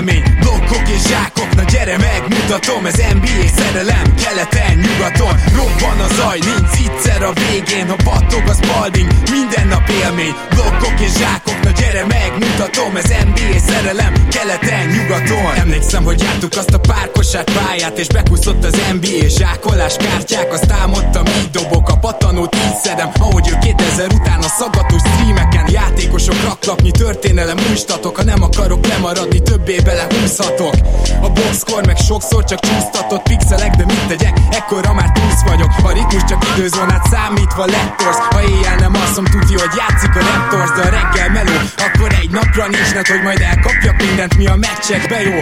élmény Blokkok és zsákok, na gyere megmutatom Ez NBA szerelem, keleten, nyugaton Robban a zaj, nincs egyszer a végén Ha battog a spalding, minden nap élmény. Blokkok és zsákok, na gyere megmutatom Ez NBA szerelem, keleten, nyugaton. Emlékszem, hogy jártuk azt a párkosát pályát És bekúszott az NBA zsákolás kártyák. Azt álmodtam, így dobok a patanót, így szedem Ahogy ő 2000 után a szaggatós streameken Játékosok raklapnyi történelem újstatok Ha nem akarok lemaradni, többé belehúzhatok. A boxkor meg sokszor csak csúsztatott pixelek De mit tegyek, ekkora már túlsz vagyok. A ritmus csak időzónát számítva lettorsz Ha éjjel nem asszom, tudja, hogy játszik a Raptors De a reggel meló, akkor egy napra nincs net, hogy majd elkapjak mindent, mi a meccsekbe jó.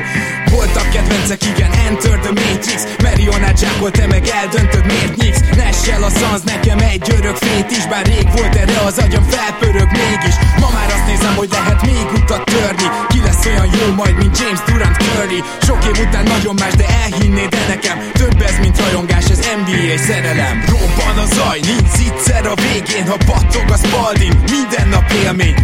Voltak kedvencek, igen, Enter the Matrix. Marionát zsákol, te meg eldöntöd, miért nyíksz. Nessel a szansz, nekem egy örök fét is Bár rég volt erre az agyam felpörög mégis. Ma már azt nézem, hogy lehet még utat törni. Ki lesz olyan jó majd, mint James Durant Curry? Sok év után nagyon más, de elhinnéd de nekem Több ez, mint rajongás, ez NBA szerelem. Robban a zaj, nincs egyszer a végén Ha battog a spalding, minden nap élmény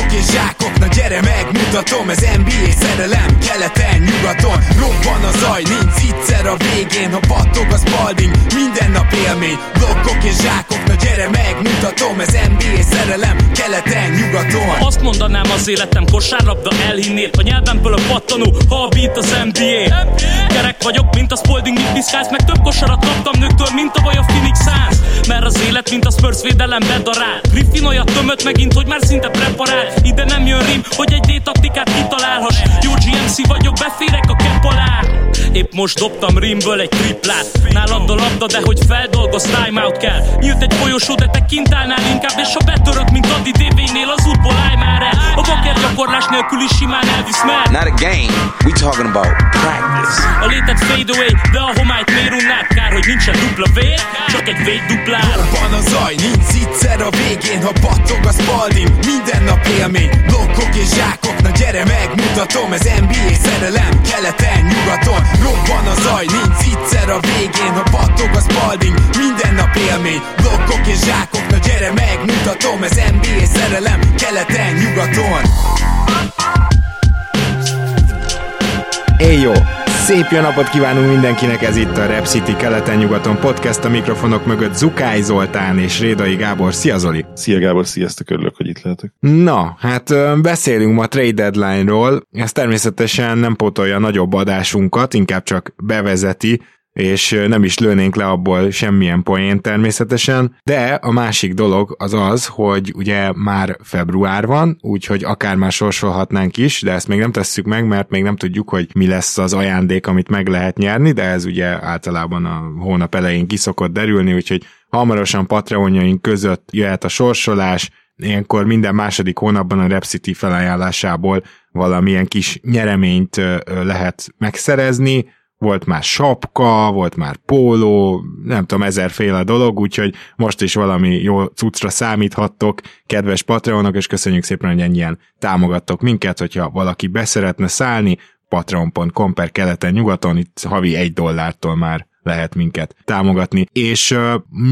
Blokkok és zsákok, na gyere megmutatom Ez NBA szerelem, keleten, nyugaton Robban a zaj, nincs egyszer a végén Ha battog a spalding, minden nap élmény. Blokkok és zsákok, na gyere megmutatom Ez NBA szerelem, keleten, nyugaton. Azt mondanám az életem kosárlabda elhinnéd A nyelvemből a pattanó, ha a beat az NBA Gyerek vagyok, mint a Spalding, mit piszkálsz Meg több kosarat kaptam nőktől, mint a a Phoenix Suns. Mert az élet, mint a Spurs védelem bedarál Griffin olyat tömött megint, hogy már szinte preparál Ide nem jön rim, hogy egy D-taktikát kitalálhass. Jó GMC vagyok, beférek a kepp alá Épp most dobtam rimből egy triplát. Nálad a labda, de hogy feldolgoz, timeout kell. Nyílt egy folyosó, de te kint állnál inkább És ha betörök, mint Adi DV-nél, az útból állj már el. A baker gyakorlás nélkül is simán elvisz már Not a game, we talking about practice. A létet fade away, de a homályt miért unnád? Kár, hogy nincsen dupla V, csak egy V duplár Robban a zaj, nincs egyszer a végén Ha battog a spalding, minden nap élmény Blokkok és zsákok, na gyere megmutatom Ez NBA szerelem, keleten, nyugaton Robban a zaj, nincs egyszer a végén Ha battog a spalding, minden nap élmény Blokkok és zsákok, na gyere megmutatom Ez NBA szerelem, keleten, nyugaton Éj jó! Szép jó napot kívánunk mindenkinek, ez itt a Rep City keleten-nyugaton podcast, a mikrofonok mögött Zukály Zoltán és Rédai Gábor. Szia Zoli! Szia Gábor, sziasztok, örülök, hogy itt lehetek. Na, hát beszélünk ma trade deadline-ról, ez természetesen nem pótolja a nagyobb adásunkat, inkább csak bevezeti, és nem is lőnénk le abból semmilyen poén természetesen, de a másik dolog az az, hogy ugye már február van, úgyhogy akár már sorsolhatnánk is, de ezt még nem tesszük meg, mert még nem tudjuk, hogy mi lesz az ajándék, amit meg lehet nyerni, de ez ugye általában a hónap elején kiszokott derülni, úgyhogy hamarosan Patreonjaink között jöhet a sorsolás, ilyenkor minden második hónapban a Rep City felajánlásából valamilyen kis nyereményt lehet megszerezni, volt már sapka, volt már póló, nem tudom, ezerféle dolog, úgyhogy most is valami jó cuccra számíthattok, kedves Patreonok, és köszönjük szépen, hogy ennyien támogattok minket, hogyha valaki beszeretne szállni, patreon.com per keleten nyugaton, itt havi egy dollártól már lehet minket támogatni. És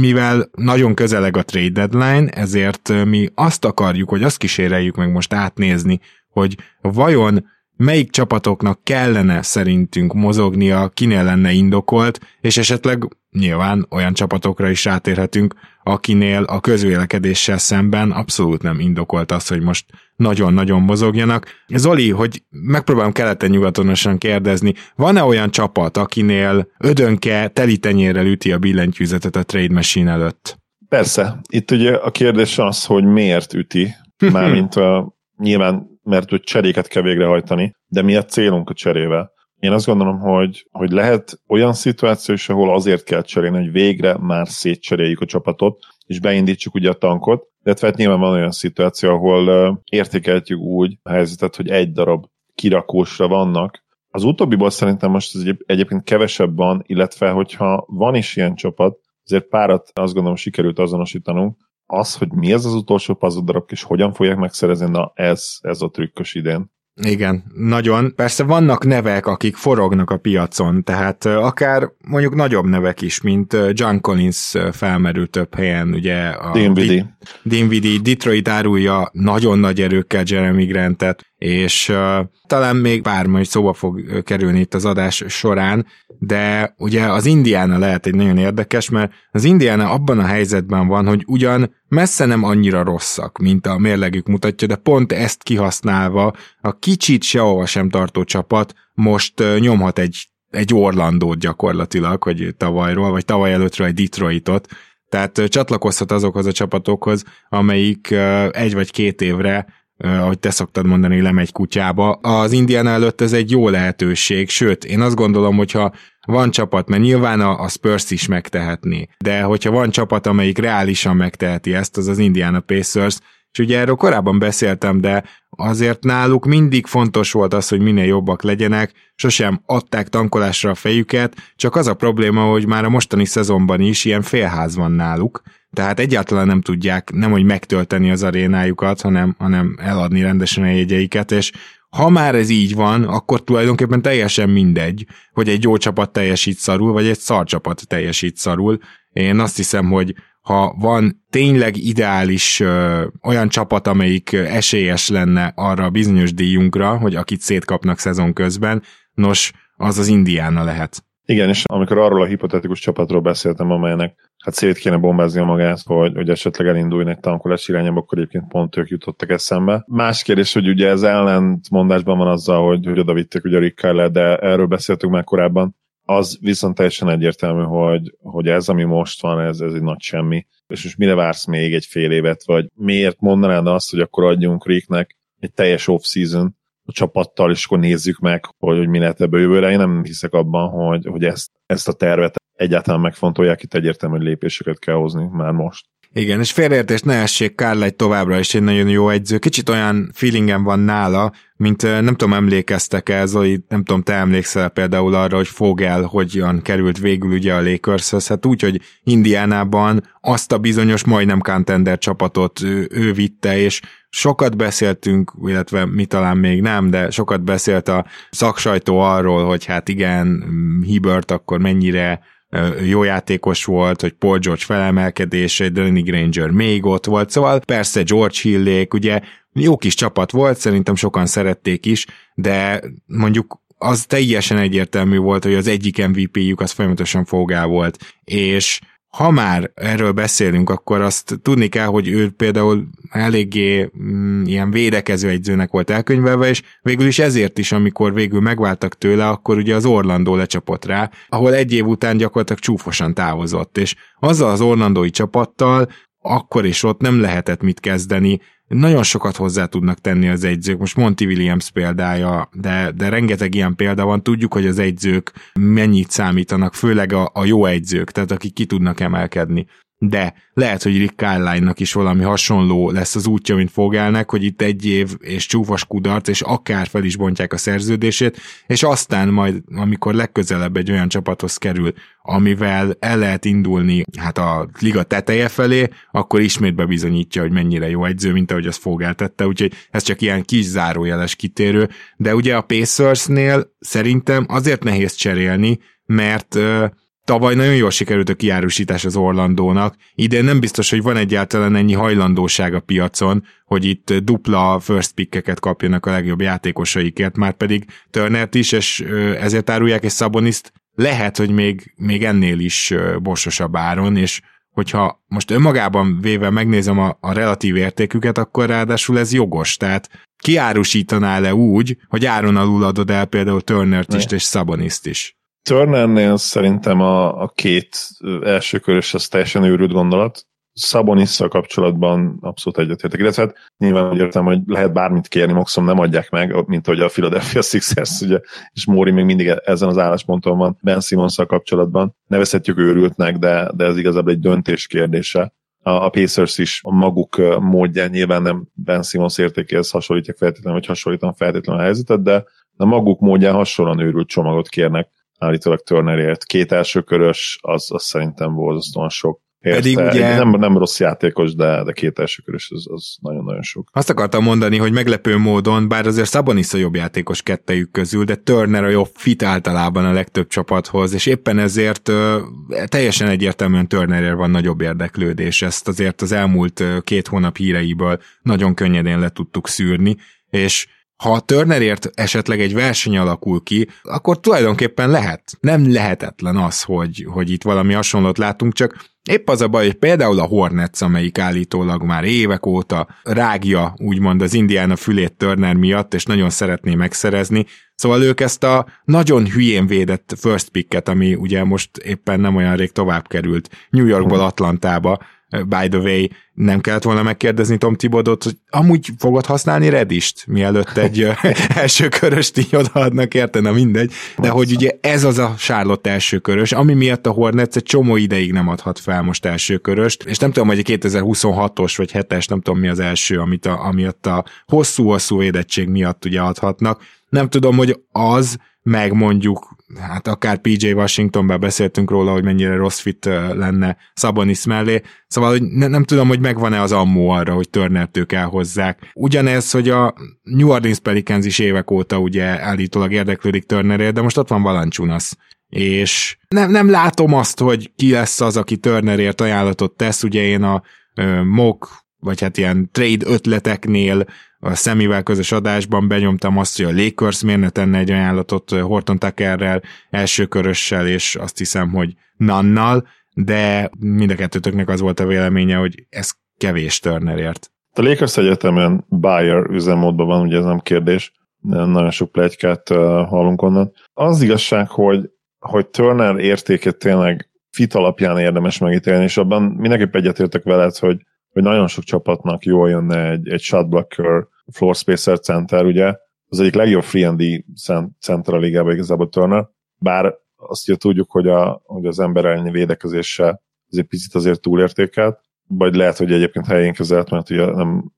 mivel nagyon közeleg a trade deadline, ezért mi azt akarjuk, hogy azt kíséreljük meg most átnézni, hogy vajon melyik csapatoknak kellene szerintünk mozognia, kinél lenne indokolt, és esetleg nyilván olyan csapatokra is rátérhetünk, akinél a közvélekedéssel szemben abszolút nem indokolt az, hogy most nagyon-nagyon mozogjanak. Zoli, hogy megpróbálom keleten-nyugatonosan kérdezni, van-e olyan csapat, akinél ödönke telitenyérrel üti a billentyűzetet a trade machine előtt? Persze, itt ugye a kérdés az, hogy miért üti, mármint a, nyilván, mert hogy cseréket kell végrehajtani, de mi a célunk a cserével? Én azt gondolom, hogy, hogy lehet olyan szituáció is, ahol azért kell cserélni, hogy végre már szétcseréljük a csapatot, és beindítsuk ugye a tankot, illetve hát nyilván van olyan szituáció, ahol értékeltjük úgy a helyzetet, hogy egy darab kirakósra vannak. Az utóbbiból szerintem most ez egyéb, egyébként kevesebb van, illetve hogyha van is ilyen csapat, azért párat azt gondolom sikerült azonosítanunk, az, hogy mi ez az utolsó puzzle darab, és hogyan fogják megszerezni, na ez, ez a trükkös idén. Igen, nagyon. Persze vannak nevek, akik forognak a piacon, tehát akár mondjuk nagyobb nevek is, mint John Collins felmerül több helyen, ugye a Dinwiddie. Di- Dinwiddie, Detroit árulja nagyon nagy erőkkel Jeremy Grantet, és uh, talán még pár majd szóba fog kerülni itt az adás során, de ugye az Indiana lehet egy nagyon érdekes, mert az Indiana abban a helyzetben van, hogy ugyan messze nem annyira rosszak, mint a mérlegük mutatja, de pont ezt kihasználva a kicsit sehova sem tartó csapat most uh, nyomhat egy, egy Orlandót gyakorlatilag, hogy tavalyról, vagy tavaly előttről egy Detroitot, tehát uh, csatlakozhat azokhoz a csapatokhoz, amelyik uh, egy vagy két évre ahogy te szoktad mondani, lemegy kutyába. Az Indiana előtt ez egy jó lehetőség, sőt, én azt gondolom, hogyha van csapat, mert nyilván a, a Spurs is megtehetné, de hogyha van csapat, amelyik reálisan megteheti ezt, az az Indiana Pacers, és ugye erről korábban beszéltem, de azért náluk mindig fontos volt az, hogy minél jobbak legyenek, sosem adták tankolásra a fejüket, csak az a probléma, hogy már a mostani szezonban is ilyen félház van náluk, tehát egyáltalán nem tudják nem hogy megtölteni az arénájukat, hanem, hanem eladni rendesen a jegyeiket, és ha már ez így van, akkor tulajdonképpen teljesen mindegy, hogy egy jó csapat teljesít szarul, vagy egy szar csapat teljesít szarul. Én azt hiszem, hogy ha van tényleg ideális ö, olyan csapat, amelyik esélyes lenne arra a bizonyos díjunkra, hogy akit szétkapnak szezon közben, nos, az az Indiána lehet. Igen, és amikor arról a hipotetikus csapatról beszéltem, amelynek hát szét kéne bombázni magát, hogy, hogy esetleg elinduljon egy tankolás irányába, akkor egyébként pont ők jutottak eszembe. Más kérdés, hogy ugye ez ellentmondásban van azzal, hogy, hogy oda vitték ugye Rick Keller, de erről beszéltünk már korábban. Az viszont teljesen egyértelmű, hogy, hogy ez, ami most van, ez, ez egy nagy semmi. És most mire vársz még egy fél évet, vagy miért mondanád azt, hogy akkor adjunk Ricknek egy teljes off-season, a csapattal, és akkor nézzük meg, hogy, hogy mi lehet ebből jövőre. Én nem hiszek abban, hogy, hogy ezt, ezt a tervet egyáltalán megfontolják, itt egyértelmű lépéseket kell hozni már most. Igen, és félreértést ne essék, Kárl egy továbbra is egy nagyon jó egyző. Kicsit olyan feelingem van nála, mint nem tudom, emlékeztek ez, hogy nem tudom, te emlékszel például arra, hogy Fogel hogyan került végül ugye a Lakershez, hát úgy, hogy Indiánában azt a bizonyos majdnem contender csapatot ő, ő vitte, és sokat beszéltünk, illetve mi talán még nem, de sokat beszélt a szaksajtó arról, hogy hát igen, Hibert akkor mennyire jó játékos volt, hogy Paul George felemelkedése, Danny Granger még ott volt, szóval persze George Hillék, ugye jó kis csapat volt, szerintem sokan szerették is, de mondjuk az teljesen egyértelmű volt, hogy az egyik MVP-jük az folyamatosan fogál volt, és ha már erről beszélünk, akkor azt tudni kell, hogy ő például eléggé mm, ilyen védekező egyzőnek volt elkönyvelve, és végül is ezért is, amikor végül megváltak tőle, akkor ugye az Orlandó lecsapott rá, ahol egy év után gyakorlatilag csúfosan távozott, és azzal az orlandói csapattal akkor is ott nem lehetett mit kezdeni, nagyon sokat hozzá tudnak tenni az egyzők. Most Monty Williams példája, de, de rengeteg ilyen példa van. Tudjuk, hogy az egyzők mennyit számítanak, főleg a, a jó egyzők, tehát akik ki tudnak emelkedni de lehet, hogy Rick Carline-nak is valami hasonló lesz az útja, mint Fogelnek, hogy itt egy év és csúfas kudarc, és akár fel is bontják a szerződését, és aztán majd, amikor legközelebb egy olyan csapathoz kerül, amivel el lehet indulni hát a liga teteje felé, akkor ismét bebizonyítja, hogy mennyire jó egyző, mint ahogy az Fogel tette, úgyhogy ez csak ilyen kis zárójeles kitérő, de ugye a Pacersnél szerintem azért nehéz cserélni, mert Tavaly nagyon jól sikerült a kiárusítás az Orlandónak, idén nem biztos, hogy van egyáltalán ennyi hajlandóság a piacon, hogy itt dupla first pickeket kapjanak a legjobb játékosaikért, már pedig Turnert is, és ezért árulják, és Szaboniszt lehet, hogy még, még ennél is borsosabb áron, és hogyha most önmagában véve megnézem a, a relatív értéküket, akkor ráadásul ez jogos, tehát kiárusítanál le úgy, hogy áron alul adod el például Turnert is és Szaboniszt is. Turnernél szerintem a, a két első körös az teljesen őrült gondolat. Szabonisszal kapcsolatban abszolút egyetértek. Illetve hát nyilván úgy értem, hogy lehet bármit kérni, maximum nem adják meg, mint hogy a Philadelphia Sixers, ugye, és Móri még mindig ezen az állásponton van Ben simmons kapcsolatban. Nevezhetjük őrültnek, de, de ez igazából egy döntés kérdése. A, a Pacers is a maguk módján nyilván nem Ben Simmons értékéhez hasonlítják feltétlenül, vagy hasonlítanak feltétlenül a helyzetet, de a maguk módján hasonlóan őrült csomagot kérnek állítólag Turnerért. Két első körös, az, az szerintem borzasztóan sok. Érte. Pedig ugye... Nem, nem rossz játékos, de, de két első körös az, az nagyon-nagyon sok. Azt akartam mondani, hogy meglepő módon, bár azért Szabonis a jobb játékos kettejük közül, de Turner a jobb fit általában a legtöbb csapathoz, és éppen ezért ö, teljesen egyértelműen Turnerért van nagyobb érdeklődés. Ezt azért az elmúlt két hónap híreiből nagyon könnyedén le tudtuk szűrni, és ha Turnerért esetleg egy verseny alakul ki, akkor tulajdonképpen lehet. Nem lehetetlen az, hogy, hogy itt valami hasonlót látunk, csak Épp az a baj, hogy például a Hornets, amelyik állítólag már évek óta rágja úgymond az Indiana fülét Turner miatt, és nagyon szeretné megszerezni, szóval ők ezt a nagyon hülyén védett first picket, ami ugye most éppen nem olyan rég tovább került New Yorkból Atlantába, by the way, nem kellett volna megkérdezni Tom Tibodot, hogy amúgy fogod használni Redist, mielőtt egy első köröst így odaadnak, érte, na mindegy, de hogy ugye ez az a Charlotte első körös, ami miatt a Hornets egy csomó ideig nem adhat fel most első köröst, és nem tudom, hogy a 2026-os vagy 7-es, nem tudom mi az első, amit a, amiatt a hosszú-hosszú édettség miatt ugye adhatnak. Nem tudom, hogy az, meg mondjuk hát akár PJ Washingtonban beszéltünk róla, hogy mennyire rossz fit lenne Szabonis mellé, szóval hogy ne, nem tudom, hogy megvan-e az ammó arra, hogy Turnert ők elhozzák. Ugyanez, hogy a New Orleans Pelicans is évek óta ugye állítólag érdeklődik Turnerért, de most ott van Valanciunas. És nem, nem látom azt, hogy ki lesz az, aki Turnerért ajánlatot tesz, ugye én a ö, MOK, vagy hát ilyen trade ötleteknél a Szemivel közös adásban benyomtam azt, hogy a Lakers miért ne tenne egy ajánlatot Horton Tuckerrel, első körössel, és azt hiszem, hogy Nannal, de mind a kettőtöknek az volt a véleménye, hogy ez kevés Turnerért. A Lakers egyetemen buyer üzemmódban van, ugye ez nem kérdés, nagyon sok plegykát hallunk onnan. Az igazság, hogy, hogy Turner értéket tényleg fit alapján érdemes megítélni, és abban mindenképp egyetértek veled, hogy hogy nagyon sok csapatnak jól jönne egy, egy shotblocker, floor spacer center, ugye, az egyik legjobb free and center a ligában igazából Turner, bár azt ugye tudjuk, hogy, a, hogy az ember elleni védekezése azért picit azért túlértékelt, vagy lehet, hogy egyébként helyén kezelt, mert ugye nem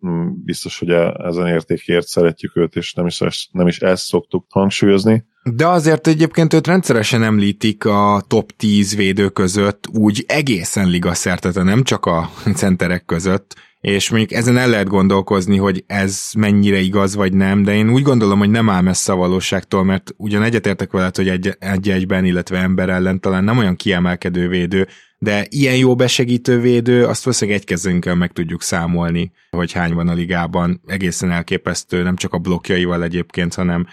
biztos, hogy e, ezen értékért szeretjük őt, és nem is, nem is ezt szoktuk hangsúlyozni. De azért egyébként őt rendszeresen említik a top 10 védő között, úgy egészen ligaszerte, nem csak a centerek között, és mondjuk ezen el lehet gondolkozni, hogy ez mennyire igaz vagy nem, de én úgy gondolom, hogy nem áll messze a valóságtól, mert ugyan egyetértek veled, hogy egy, egy egyben, illetve ember ellen talán nem olyan kiemelkedő védő, de ilyen jó besegítő védő, azt valószínűleg egy kezünkkel meg tudjuk számolni, hogy hány van a ligában. Egészen elképesztő, nem csak a blokkjaival egyébként, hanem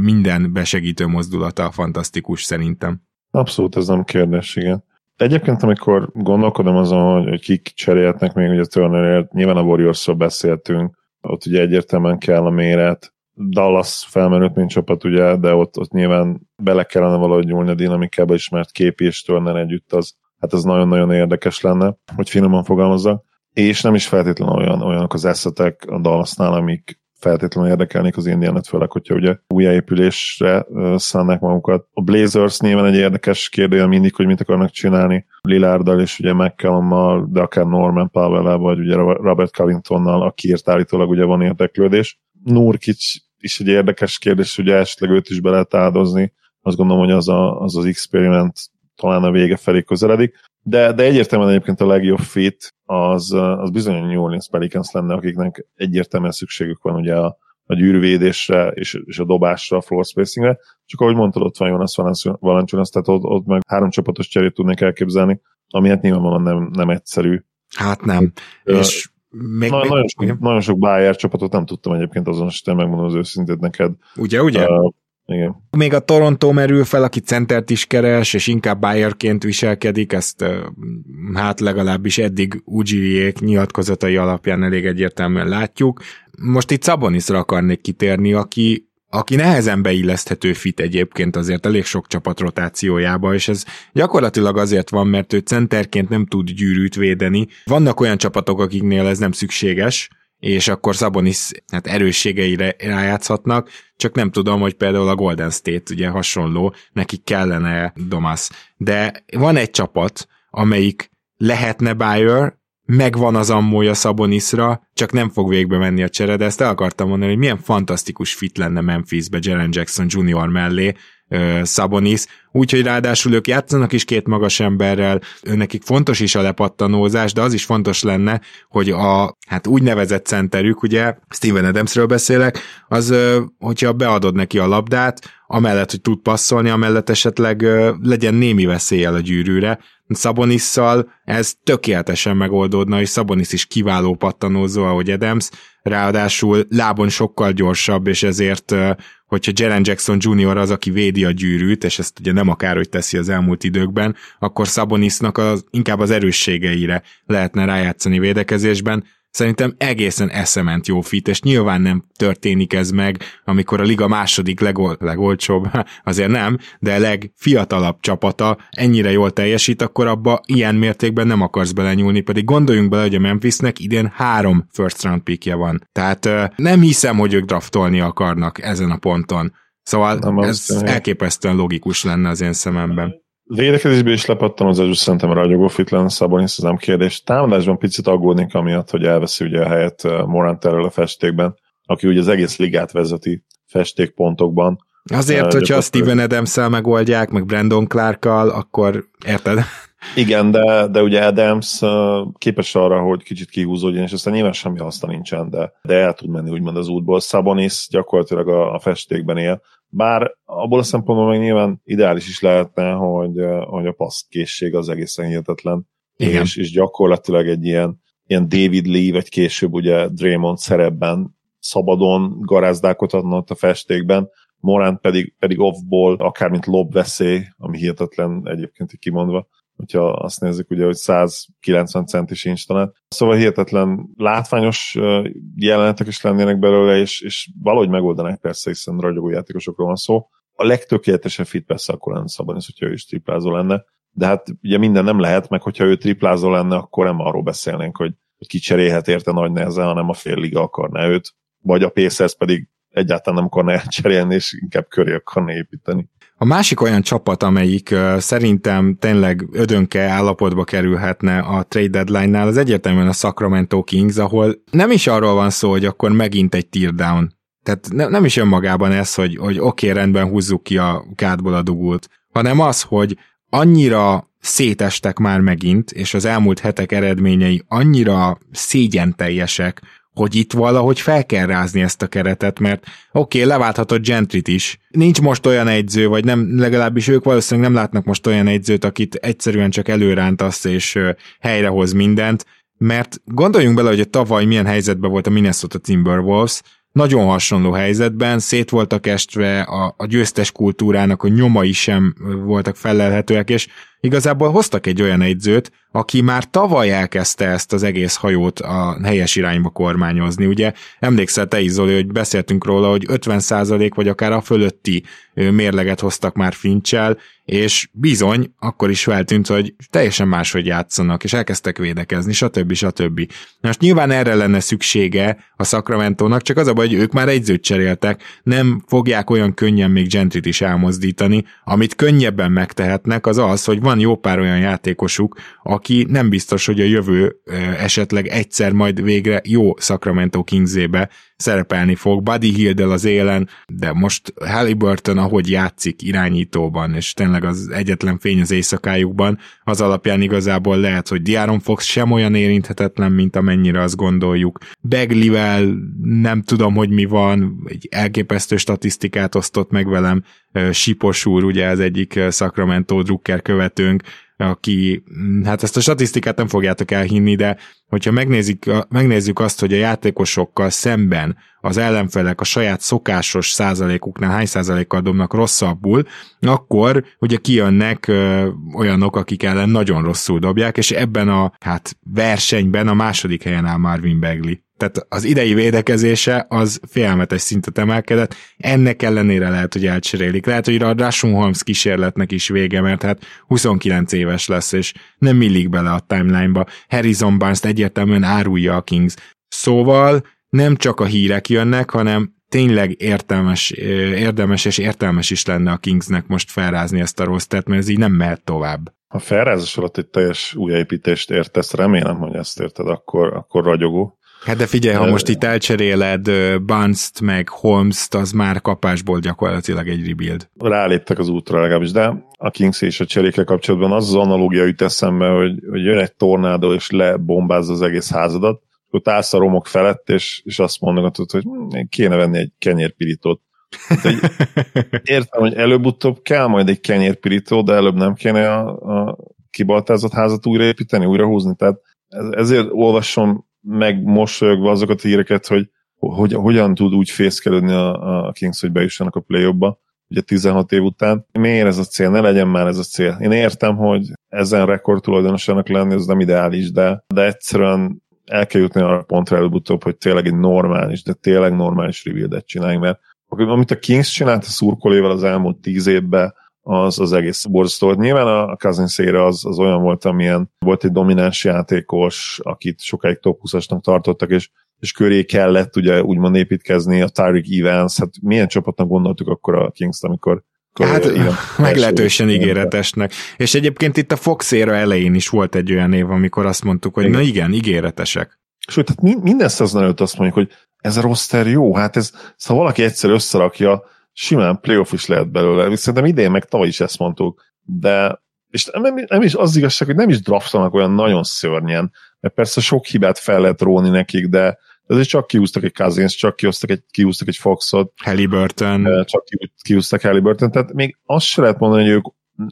minden besegítő mozdulata fantasztikus szerintem. Abszolút, ez nem kérdés, igen. Egyébként, amikor gondolkodom azon, hogy, kik cserélhetnek még ugye Turnerért, nyilván a warriors beszéltünk, ott ugye egyértelműen kell a méret, Dallas felmerült, mint csapat, ugye, de ott, ott nyilván bele kellene valahogy nyúlni a dinamikába is, mert képi és Turner együtt az, hát ez nagyon-nagyon érdekes lenne, hogy finoman fogalmazzak. És nem is feltétlenül olyan, olyanok az eszetek a Dallasnál, amik feltétlenül érdekelnék az Indianet, főleg, hogyha ugye újjáépülésre szánnák magukat. A Blazers nyilván egy érdekes kérdője mindig, hogy mit akarnak csinálni Lillarddal és ugye McCallummal, de akár Norman powell vagy ugye Robert Covingtonnal, akiért állítólag ugye van érdeklődés. Nurkic is egy érdekes kérdés, ugye esetleg őt is be lehet áldozni. Azt gondolom, hogy az a, az, az experiment talán a vége felé közeledik. De, de egyértelműen egyébként a legjobb fit az, az bizony a New Orleans Pelicans lenne, akiknek egyértelműen szükségük van ugye a, a gyűrűvédésre és, és a dobásra, a floor spacingre. Csak ahogy mondtad, ott van Jonas Valanciunas, tehát ott, ott meg három csapatos cserét tudnék elképzelni, ami hát nyilvánvalóan nem, nem egyszerű. Hát nem. Ö, és még, Na, még, nagyon, sok, nagyon sok Bayer csapatot nem tudtam egyébként azonosítani, megmondom az őszintét neked. Ugye, ugye? Uh, igen. Még a Toronto merül fel, aki centert is keres, és inkább Bayerként viselkedik, ezt hát legalábbis eddig Ujiriék nyilatkozatai alapján elég egyértelműen látjuk. Most itt Szabonisra akarnék kitérni, aki aki nehezen beilleszthető fit egyébként azért elég sok csapat rotációjába, és ez gyakorlatilag azért van, mert ő centerként nem tud gyűrűt védeni. Vannak olyan csapatok, akiknél ez nem szükséges, és akkor Szabonis hát erősségeire rájátszhatnak, csak nem tudom, hogy például a Golden State ugye hasonló, nekik kellene Domas. De van egy csapat, amelyik lehetne Bayer, megvan az ammója Szabonisra, csak nem fog végbe menni a csere, de ezt el akartam mondani, hogy milyen fantasztikus fit lenne Memphisbe Jaren Jackson Jr. mellé, Szabonis, úgyhogy ráadásul ők játszanak is két magas emberrel, nekik fontos is a lepattanózás, de az is fontos lenne, hogy a hát úgynevezett centerük, ugye Steven Adamsről beszélek, az, hogyha beadod neki a labdát, amellett, hogy tud passzolni, amellett esetleg legyen némi veszéllyel a gyűrűre, Szabonisszal ez tökéletesen megoldódna, és Szabonisz is kiváló pattanózó, ahogy Adams, ráadásul lábon sokkal gyorsabb, és ezért hogyha Jalen Jackson Jr. az, aki védi a gyűrűt, és ezt ugye nem akár, hogy teszi az elmúlt időkben, akkor Szabonisznak az, inkább az erősségeire lehetne rájátszani védekezésben, Szerintem egészen eszement jó fit, és nyilván nem történik ez meg, amikor a liga második legol- legolcsóbb, azért nem, de legfiatalabb csapata ennyire jól teljesít, akkor abba ilyen mértékben nem akarsz belenyúlni, pedig gondoljunk bele, hogy a Memphisnek idén három first round pickje van. Tehát nem hiszem, hogy ők draftolni akarnak ezen a ponton. Szóval nem ez elképesztően logikus lenne az én szememben. Védekezésben is lepattam az Ezsú, szerintem ragyogó fit lenne Szabonis, ez nem kérdés. Támadásban picit aggódnék amiatt, hogy elveszi ugye a helyet uh, Morant erről a festékben, aki ugye az egész ligát vezeti festékpontokban. Azért, uh, hogyha a Steven adams megoldják, meg Brandon clark akkor érted? Igen, de, de ugye Adams uh, képes arra, hogy kicsit kihúzódjon, és aztán nyilván semmi haszna nincsen, de, de el tud menni úgymond az útból. Sabonis gyakorlatilag a, a festékben él, bár abból a szempontból még nyilván ideális is lehetne, hogy, hogy a készség az egészen hihetetlen. Igen. És, és gyakorlatilag egy ilyen, ilyen David Lee, vagy később ugye Draymond szerepben szabadon garázdálkodhatna ott a festékben, Morant pedig, pedig off-ból, akár mint lobveszély, ami hihetetlen egyébként kimondva, hogyha azt nézzük, ugye, hogy 190 centi sincs talán. Szóval hihetetlen látványos jelenetek is lennének belőle, és, és valahogy megoldanák persze, hiszen ragyogó játékosokról van szó. A legtökéletesebb fit persze akkor lenne Szabanis, hogyha ő is triplázó lenne, de hát ugye minden nem lehet, meg hogyha ő triplázó lenne, akkor nem arról beszélnénk, hogy kicserélhet érte nagy nehezen, hanem a fél liga akarná őt, vagy a Pacers pedig egyáltalán nem akarna elcserélni, és inkább köré akarna építeni. A másik olyan csapat, amelyik uh, szerintem tényleg ödönke állapotba kerülhetne a trade deadline-nál, az egyértelműen a Sacramento Kings, ahol nem is arról van szó, hogy akkor megint egy teardown. Tehát ne, nem is önmagában ez, hogy, hogy oké, okay, rendben húzzuk ki a kádból a dugult, hanem az, hogy annyira szétestek már megint, és az elmúlt hetek eredményei annyira szégyen hogy itt valahogy fel kell rázni ezt a keretet, mert oké, okay, leválthatott Gentrit is. Nincs most olyan egyző, vagy nem, legalábbis ők valószínűleg nem látnak most olyan egyzőt, akit egyszerűen csak előrántasz és helyrehoz mindent, mert gondoljunk bele, hogy a tavaly milyen helyzetben volt a Minnesota Timberwolves, nagyon hasonló helyzetben, szét voltak estve a, a győztes kultúrának a nyomai sem voltak felelhetőek, és igazából hoztak egy olyan egyzőt, aki már tavaly elkezdte ezt az egész hajót a helyes irányba kormányozni. Ugye emlékszel te is, Zoli, hogy beszéltünk róla, hogy 50% vagy akár a fölötti mérleget hoztak már Fincsel, és bizony, akkor is feltűnt, hogy teljesen máshogy játszanak, és elkezdtek védekezni, stb. stb. Most nyilván erre lenne szüksége a Sacramento-nak, csak az a baj, hogy ők már egyzőt cseréltek, nem fogják olyan könnyen még Gentrit is elmozdítani, amit könnyebben megtehetnek, az az, hogy van jó pár olyan játékosuk, aki nem biztos, hogy a jövő esetleg egyszer majd végre jó Sacramento Kingsébe szerepelni fog. Buddy Hildel az élen, de most Halliburton, ahogy játszik irányítóban, és tényleg az egyetlen fény az éjszakájukban, az alapján igazából lehet, hogy Diaron Fox sem olyan érinthetetlen, mint amennyire azt gondoljuk. Beglivel nem tudom, hogy mi van, egy elképesztő statisztikát osztott meg velem, Sipos úr, ugye az egyik Sacramento Drucker követőnk, aki, hát ezt a statisztikát nem fogjátok elhinni, de hogyha megnézik, megnézzük azt, hogy a játékosokkal szemben az ellenfelek a saját szokásos százalékuknál hány százalékkal dobnak rosszabbul, akkor ugye kijönnek ö, olyanok, akik ellen nagyon rosszul dobják, és ebben a hát versenyben a második helyen áll Marvin Bagley tehát az idei védekezése az félelmetes szintet emelkedett, ennek ellenére lehet, hogy elcserélik. Lehet, hogy a Rashun Holmes kísérletnek is vége, mert hát 29 éves lesz, és nem millik bele a timeline-ba. Harrison Barnes egyértelműen árulja a Kings. Szóval nem csak a hírek jönnek, hanem tényleg értelmes, érdemes és értelmes is lenne a Kingsnek most felrázni ezt a rossz mert ez így nem mehet tovább. Ha felrázás alatt egy teljes újjáépítést értesz, remélem, hogy ezt érted, akkor, akkor ragyogó. Hát de figyelj, ha most itt elcseréled Bunst meg Holmes-t, az már kapásból gyakorlatilag egy rebuild. Ráléptek az útra legalábbis, de a Kings és a cserékkel kapcsolatban az az analógia jut eszembe, hogy, hogy jön egy tornádó és lebombázza az egész házadat, ott állsz a romok felett, és, és azt mondogatod, hogy hm, kéne venni egy kenyérpirítót. Hát, értem, hogy előbb-utóbb kell majd egy kenyérpirító, de előbb nem kéne a, a kibaltázott házat újraépíteni, újrahúzni, tehát ezért olvasom meg mosolyogva azokat a híreket, hogy, hogy hogyan tud úgy fészkelődni a, a Kings, hogy bejussanak a play ba ugye 16 év után. Miért ez a cél? Ne legyen már ez a cél. Én értem, hogy ezen rekord tulajdonosának lenni, ez nem ideális, de, de egyszerűen el kell jutni arra pontra előbb-utóbb, hogy tényleg egy normális, de tényleg normális rebuildet csináljunk, mert amit a Kings csinált a szurkolével az elmúlt tíz évben, az az egész borzasztó. Nyilván a Cousins az, az olyan volt, amilyen volt egy domináns játékos, akit sokáig top 20-asnak tartottak, és, és köré kellett ugye úgymond építkezni a Tyreek Evans, hát milyen csapatnak gondoltuk akkor a Kings-t, amikor Hát igen, meglehetősen ígéretesnek. És egyébként itt a Fox éra elején is volt egy olyan év, amikor azt mondtuk, hogy igen. na igen, ígéretesek. Sőt, tehát minden szezon előtt azt mondjuk, hogy ez a roster jó, hát ez, szóval valaki egyszer összerakja, simán playoff is lehet belőle. Szerintem idén meg tavaly is ezt mondtuk. De és nem, nem is az igazság, hogy nem is draftolnak olyan nagyon szörnyen, mert persze sok hibát fel lehet róni nekik, de ezért csak kiúztak egy Cousins, csak kiúztak egy, kiúztak egy Foxot. Halliburton. Csak kiúztak Halliburton, tehát még azt se lehet mondani, hogy ők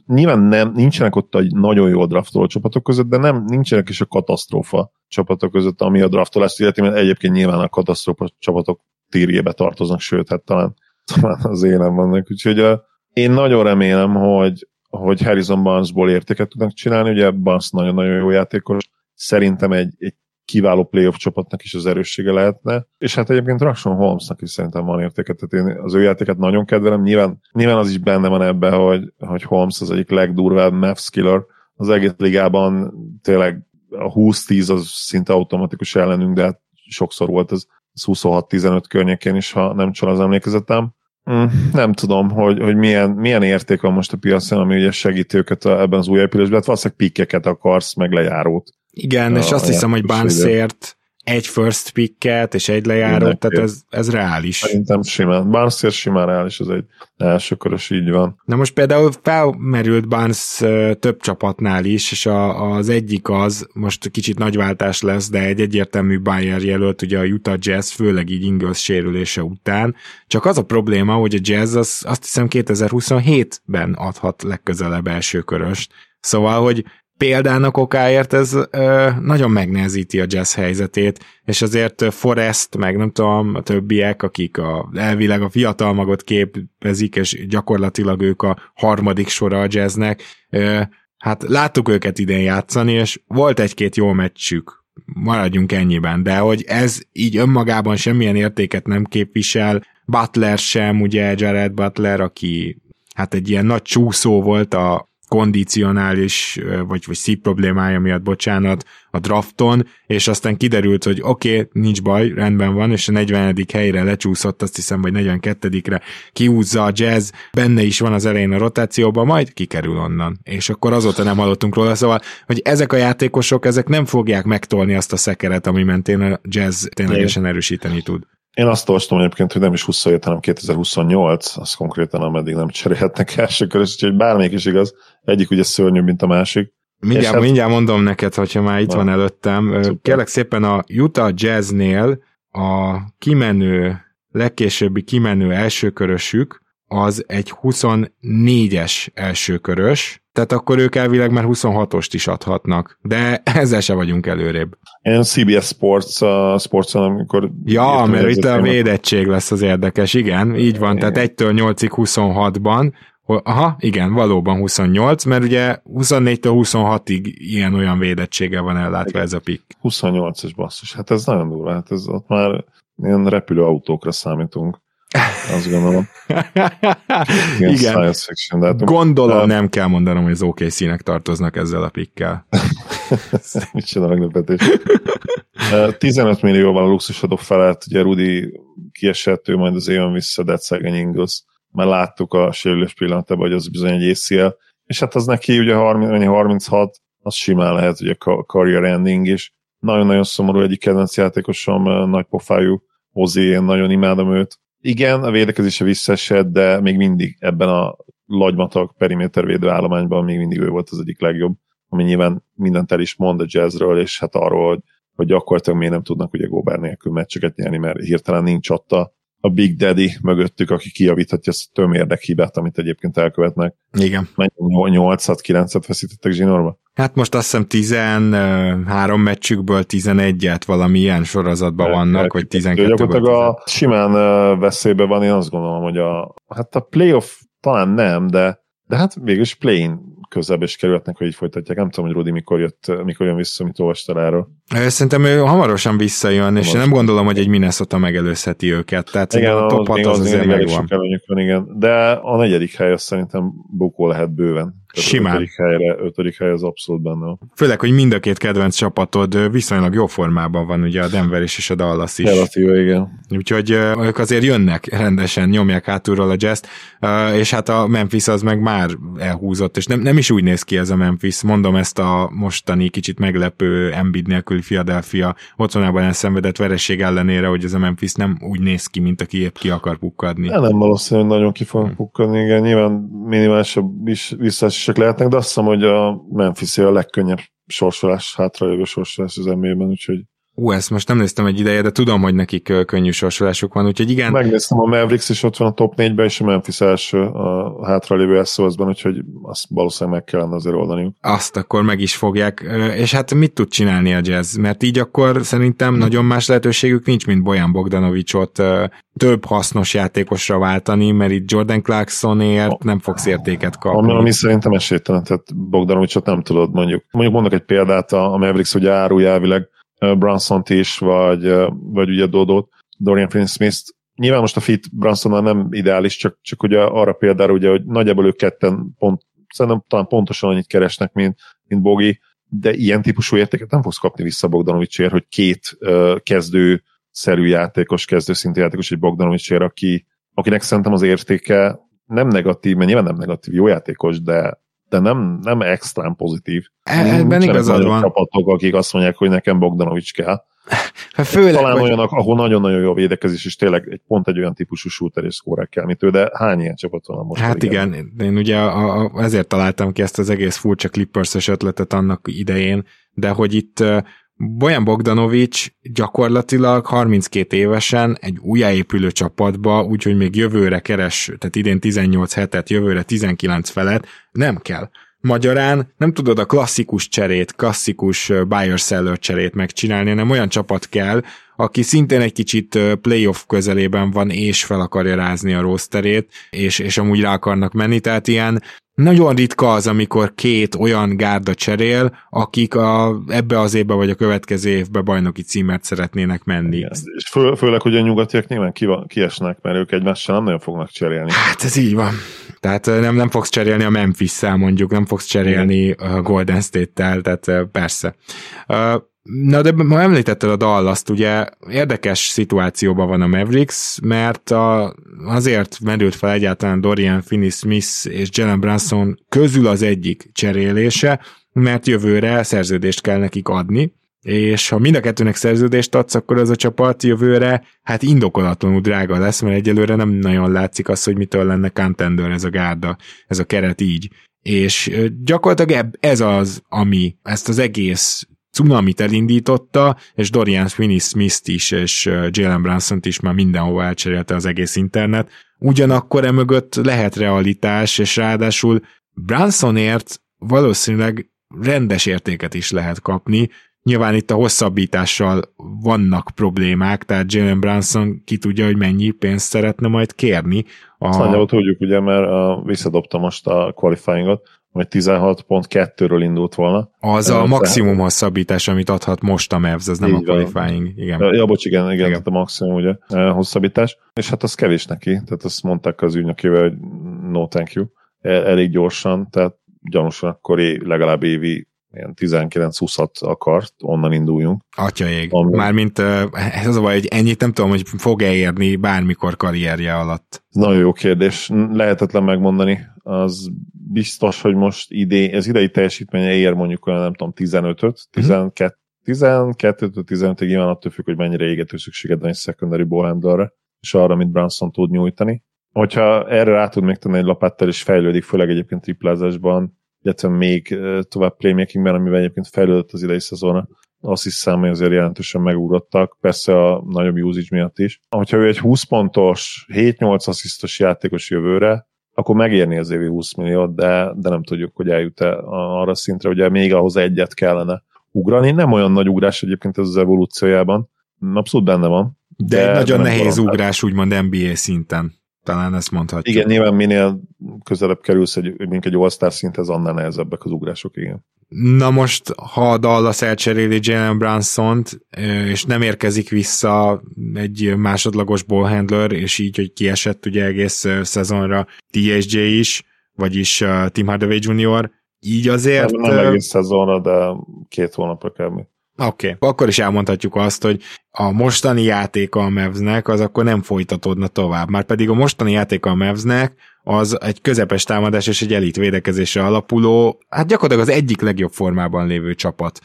nyilván nem, nincsenek ott egy nagyon jó draftoló csapatok között, de nem nincsenek is a katasztrófa csapatok között, ami a draftolást illeti, mert egyébként nyilván a katasztrófa csapatok tírjébe tartoznak, sőt, hát talán, talán az élen vannak. Úgyhogy uh, én nagyon remélem, hogy, hogy Harrison Barnesból értéket tudnak csinálni, ugye Barnes nagyon-nagyon jó játékos, szerintem egy, egy kiváló playoff csapatnak is az erőssége lehetne, és hát egyébként Rashon Holmesnak is szerintem van értéke, tehát én az ő játéket nagyon kedvelem, nyilván, nyilván az is benne van ebben, hogy, hogy Holmes az egyik legdurvább Mavs killer az egész ligában, tényleg a 20-10 az szinte automatikus ellenünk, de hát sokszor volt ez 26-15 környékén is, ha nem csal az emlékezetem. Mm, nem tudom, hogy, hogy milyen, milyen érték van most a piacon, ami ugye segíti őket ebben az új épülésben. Hát valószínűleg pikkeket akarsz, meg lejárót. Igen, a, és azt hiszem, hogy Barnesért egy first picket és egy lejárót, tehát ez, ez reális. Szerintem simán. Barnesért simán reális, ez egy elsőkörös, így van. Na most például felmerült Barnes több csapatnál is, és a, az egyik az, most kicsit nagy váltás lesz, de egy egyértelmű Bayer jelölt, ugye a Utah Jazz, főleg így Ingles sérülése után. Csak az a probléma, hogy a Jazz az, azt hiszem 2027-ben adhat legközelebb első köröst. Szóval, hogy példának okáért ez ö, nagyon megnehezíti a jazz helyzetét, és azért Forest, meg nem tudom, a többiek, akik a, elvileg a fiatal magot képezik, és gyakorlatilag ők a harmadik sora a jazznek, ö, hát láttuk őket idén játszani, és volt egy-két jó meccsük, maradjunk ennyiben, de hogy ez így önmagában semmilyen értéket nem képvisel, Butler sem, ugye Jared Butler, aki hát egy ilyen nagy csúszó volt a, kondicionális, vagy, vagy szív problémája miatt, bocsánat, a drafton, és aztán kiderült, hogy oké, okay, nincs baj, rendben van, és a 40. helyre lecsúszott, azt hiszem, vagy 42-re kiúzza a jazz, benne is van az elején a rotációban, majd kikerül onnan. És akkor azóta nem hallottunk róla, szóval, hogy ezek a játékosok, ezek nem fogják megtolni azt a szekeret, ami mentén a jazz ténylegesen erősíteni tud. Én azt olvastam egyébként, hogy nem is 27, hanem 2028, az konkrétan ameddig nem cserélhetnek első körös, úgyhogy bármelyik is igaz, egyik ugye szörnyűbb, mint a másik. Mindjárt, hát... mindjárt mondom neked, hogyha már itt Na, van előttem. Szuper. Kérlek szépen a Utah Jazznél a kimenő, legkésőbbi kimenő elsőkörösük az egy 24-es elsőkörös, tehát akkor ők elvileg már 26-ost is adhatnak, de ezzel se vagyunk előrébb. Én CBS Sports, uh, sports amikor... Ja, mert itt a védettség lesz az érdekes, igen, így van, igen. tehát 1-től 8-ig 26-ban, Aha, igen, valóban 28, mert ugye 24-től 26-ig ilyen-olyan védettsége van ellátva igen. ez a pick. 28-es basszus, hát ez nagyon durva, hát ez ott már ilyen repülőautókra számítunk. Azt gondolom. Igen. Science fiction, de hát Gondolom hát... nem kell mondanom, hogy az OKC-nek tartoznak ezzel a pikkel. Micsoda meglepetés. 15 millióval a luxusadó felett, ugye Rudi kiesett, ő majd az jön vissza, de szegény Ingles. Már láttuk a sérülés pillanatában, hogy az bizony egy ACL. És hát az neki ugye 30, 36, az simán lehet, a career ending is. Nagyon-nagyon szomorú egyik kedvenc játékosom, nagy pofájú Ozi, én nagyon imádom őt igen, a védekezése visszaesett, de még mindig ebben a lagymatag perimétervédő állományban még mindig ő volt az egyik legjobb, ami nyilván mindent el is mond a jazzről, és hát arról, hogy, hogy gyakorlatilag miért nem tudnak ugye Gobert nélkül meccseket nyerni, mert hirtelen nincs ott a, a Big Daddy mögöttük, aki kijavíthatja ezt a tömérdek hibát, amit egyébként elkövetnek. Igen. Mennyi 8-9-et veszítettek zsinórba? Hát most azt hiszem 13 meccsükből 11-et valami ilyen sorozatban El- vannak, el- vagy 12 Gyakorlatilag a simán ö, veszélyben van, én azt gondolom, hogy a, hát a playoff talán nem, de, de hát végülis play-in közebb is kerülhetnek, hogy így folytatják. Nem tudom, hogy Rudi mikor, jött, mikor jön vissza, mit olvastál erről. Szerintem ő hamarosan visszajön, és Hamarosan. nem gondolom, hogy egy Minnesota megelőzheti őket. Tehát Igen, a top az 6 még az az azért megvan. van, igen. De a negyedik hely az szerintem bukó lehet bőven. Tehát Simán. Ötödik, helyre, ötödik hely az abszolút benne. Főleg, hogy mind a két kedvenc csapatod viszonylag jó formában van, ugye a Denver is és a Dallas is. Relatíve, igen. Úgyhogy ők azért jönnek rendesen, nyomják hátulról a jazz és hát a Memphis az meg már elhúzott, és nem, nem is úgy néz ki ez a Memphis, mondom ezt a mostani kicsit meglepő Embiid nélküli Philadelphia otthonában elszenvedett vereség ellenére, hogy ez a Memphis nem úgy néz ki, mint aki épp ki akar pukkadni. Nem valószínű, hogy nagyon ki Hm. fognak pukkadni, igen, nyilván minimálisabb is visszaesések lehetnek, de azt hiszem, hogy a memphis a legkönnyebb sorsolás, hátrajövő sorsolás az NBA-ben, úgyhogy Ú, ezt most nem néztem egy ideje, de tudom, hogy nekik könnyű sorsolásuk van, úgyhogy igen, megnéztem a Mavericks is ott van a top 4-ben, és a Memphis első a hátralévő SOS-ban, úgyhogy azt valószínűleg meg kellene azért oldaniuk. azt akkor meg is fogják, és hát mit tud csinálni a jazz? Mert így akkor szerintem nagyon más lehetőségük nincs, mint Bojan Bogdanovicsot több hasznos játékosra váltani, mert itt Jordan Clarksonért nem fogsz értéket Ami, kapni. ami szerintem esélytelen, tehát Bogdanovicsot nem tudod mondjuk. Mondjuk mondok egy példát, a, Mavericks ugye árulja elvileg Brunson-t is, vagy, vagy ugye Dodot, Dorian Finney-Smith-t. Nyilván most a fit Brunsonnal nem ideális, csak, csak ugye arra példára, ugye, hogy nagyjából ők ketten pont, szerintem talán pontosan annyit keresnek, mint, mint Bogi, de ilyen típusú értéket nem fogsz kapni vissza Bogdanovicsért, hogy két uh, kezdő szerű játékos, kezdőszintű játékos egy Bogdanovicsért, aki, akinek szerintem az értéke nem negatív, mert nyilván nem negatív, jó játékos, de, de nem, nem extrán pozitív. E- Ebben igazad van. csapatok, akik azt mondják, hogy nekem Bogdanovics kell. Hát főleg, Talán hogy- olyanok, ahol nagyon-nagyon jó a védekezés, és tényleg egy, pont egy olyan típusú shooter és scorer kell, mint ő, de hány ilyen csapat van most? Hát igen, én ugye a, a, ezért találtam ki ezt az egész furcsa clippers ötletet annak idején, de hogy itt Bojan Bogdanovics gyakorlatilag 32 évesen egy újjáépülő csapatba, úgyhogy még jövőre keres, tehát idén 18 hetet, jövőre 19 felet, nem kell. Magyarán nem tudod a klasszikus cserét, klasszikus buyer-seller cserét megcsinálni, hanem olyan csapat kell, aki szintén egy kicsit playoff közelében van, és fel akarja rázni a rosterét, és, és amúgy rá akarnak menni, tehát ilyen nagyon ritka az, amikor két olyan gárda cserél, akik a, ebbe az évbe vagy a következő évbe bajnoki címert szeretnének menni. Igen. És fő, főleg, hogy a nyugatiak nyilván ki, kiesnek, mert ők egymással nem nagyon fognak cserélni. Hát ez így van. Tehát nem, nem fogsz cserélni a Memphis-szel mondjuk, nem fogsz cserélni a Golden State-tel, tehát persze. Na de ma említetted a Dallas-t, ugye érdekes szituációban van a Mavericks, mert a, azért merült fel egyáltalán Dorian Finney-Smith és Jalen Brunson közül az egyik cserélése, mert jövőre szerződést kell nekik adni, és ha mind a kettőnek szerződést adsz, akkor az a csapat jövőre hát indokolatlanul drága lesz, mert egyelőre nem nagyon látszik az, hogy mitől lenne contender ez a gárda, ez a keret így. És gyakorlatilag ez az, ami ezt az egész cunamit elindította, és Dorian Finney-Smith-t is, és Jalen Brunson-t is már mindenhova elcserélte az egész internet. Ugyanakkor emögött lehet realitás, és ráadásul Brunsonért valószínűleg rendes értéket is lehet kapni, Nyilván itt a hosszabbítással vannak problémák, tehát Jalen Brunson ki tudja, hogy mennyi pénzt szeretne majd kérni. A... nagyjából tudjuk, ugye, mert a, visszadobta most a qualifyingot, hogy 16.2-ről indult volna. Az a maximum hosszabbítás, amit adhat most a Mavs, az nem Így a qualifying. Igen. Ja, bocs, igen, igen, Igen. a maximum ugye, eh, hosszabbítás. És hát az kevés neki, tehát azt mondták az ügynökével, hogy no thank you. El- Elég gyorsan, tehát gyanúsan akkor legalább évi ilyen 19-20-at akart, onnan induljunk. Atyaég. Ami- Mármint ö, ez az a baj, hogy ennyit nem tudom, hogy fog-e érni bármikor karrierje alatt. Ez nagyon jó kérdés. Lehetetlen megmondani. Az biztos, hogy most idé, ez idei teljesítménye ér mondjuk olyan, nem tudom, 15-öt, 12 12-től 15-ig nyilván attól függ, hogy mennyire égető szükséged van egy secondary ballhandlerre, és arra, amit Branson tud nyújtani. Hogyha erre rá tud még tenni egy lapáttal, és fejlődik, főleg egyébként triplázásban, illetve még tovább playmakingben, amivel egyébként fejlődött az idei szezonra, azt hiszem, hogy azért jelentősen megugrottak, persze a nagyobb usage miatt is. Hogyha ő egy 20 pontos, 7-8 asszisztos játékos jövőre, akkor megérni az évi 20 milliót, de, de nem tudjuk, hogy eljut-e arra szintre, ugye még ahhoz egyet kellene ugrani. Nem olyan nagy ugrás egyébként ez az evolúciójában, abszolút benne van. De, de nagyon de nehéz ugrás, úgymond NBA szinten. Talán ezt mondhatjuk. Igen, nyilván minél közelebb kerülsz egy, mint egy All-Star szinthez, annál nehezebbek az ugrások, igen. Na most, ha a Dallas elcseréli Jalen brunson és nem érkezik vissza egy másodlagos ballhandler, és így, hogy kiesett ugye egész szezonra TSJ is, vagyis Tim Hardaway Jr., így azért... Nem, nem egész szezonra, de két hónapra kell Oké, okay. akkor is elmondhatjuk azt, hogy a mostani játéka a Mavsnek az akkor nem folytatódna tovább. Már pedig a mostani játéka a Mavsnek az egy közepes támadás és egy elit védekezésre alapuló, hát gyakorlatilag az egyik legjobb formában lévő csapat.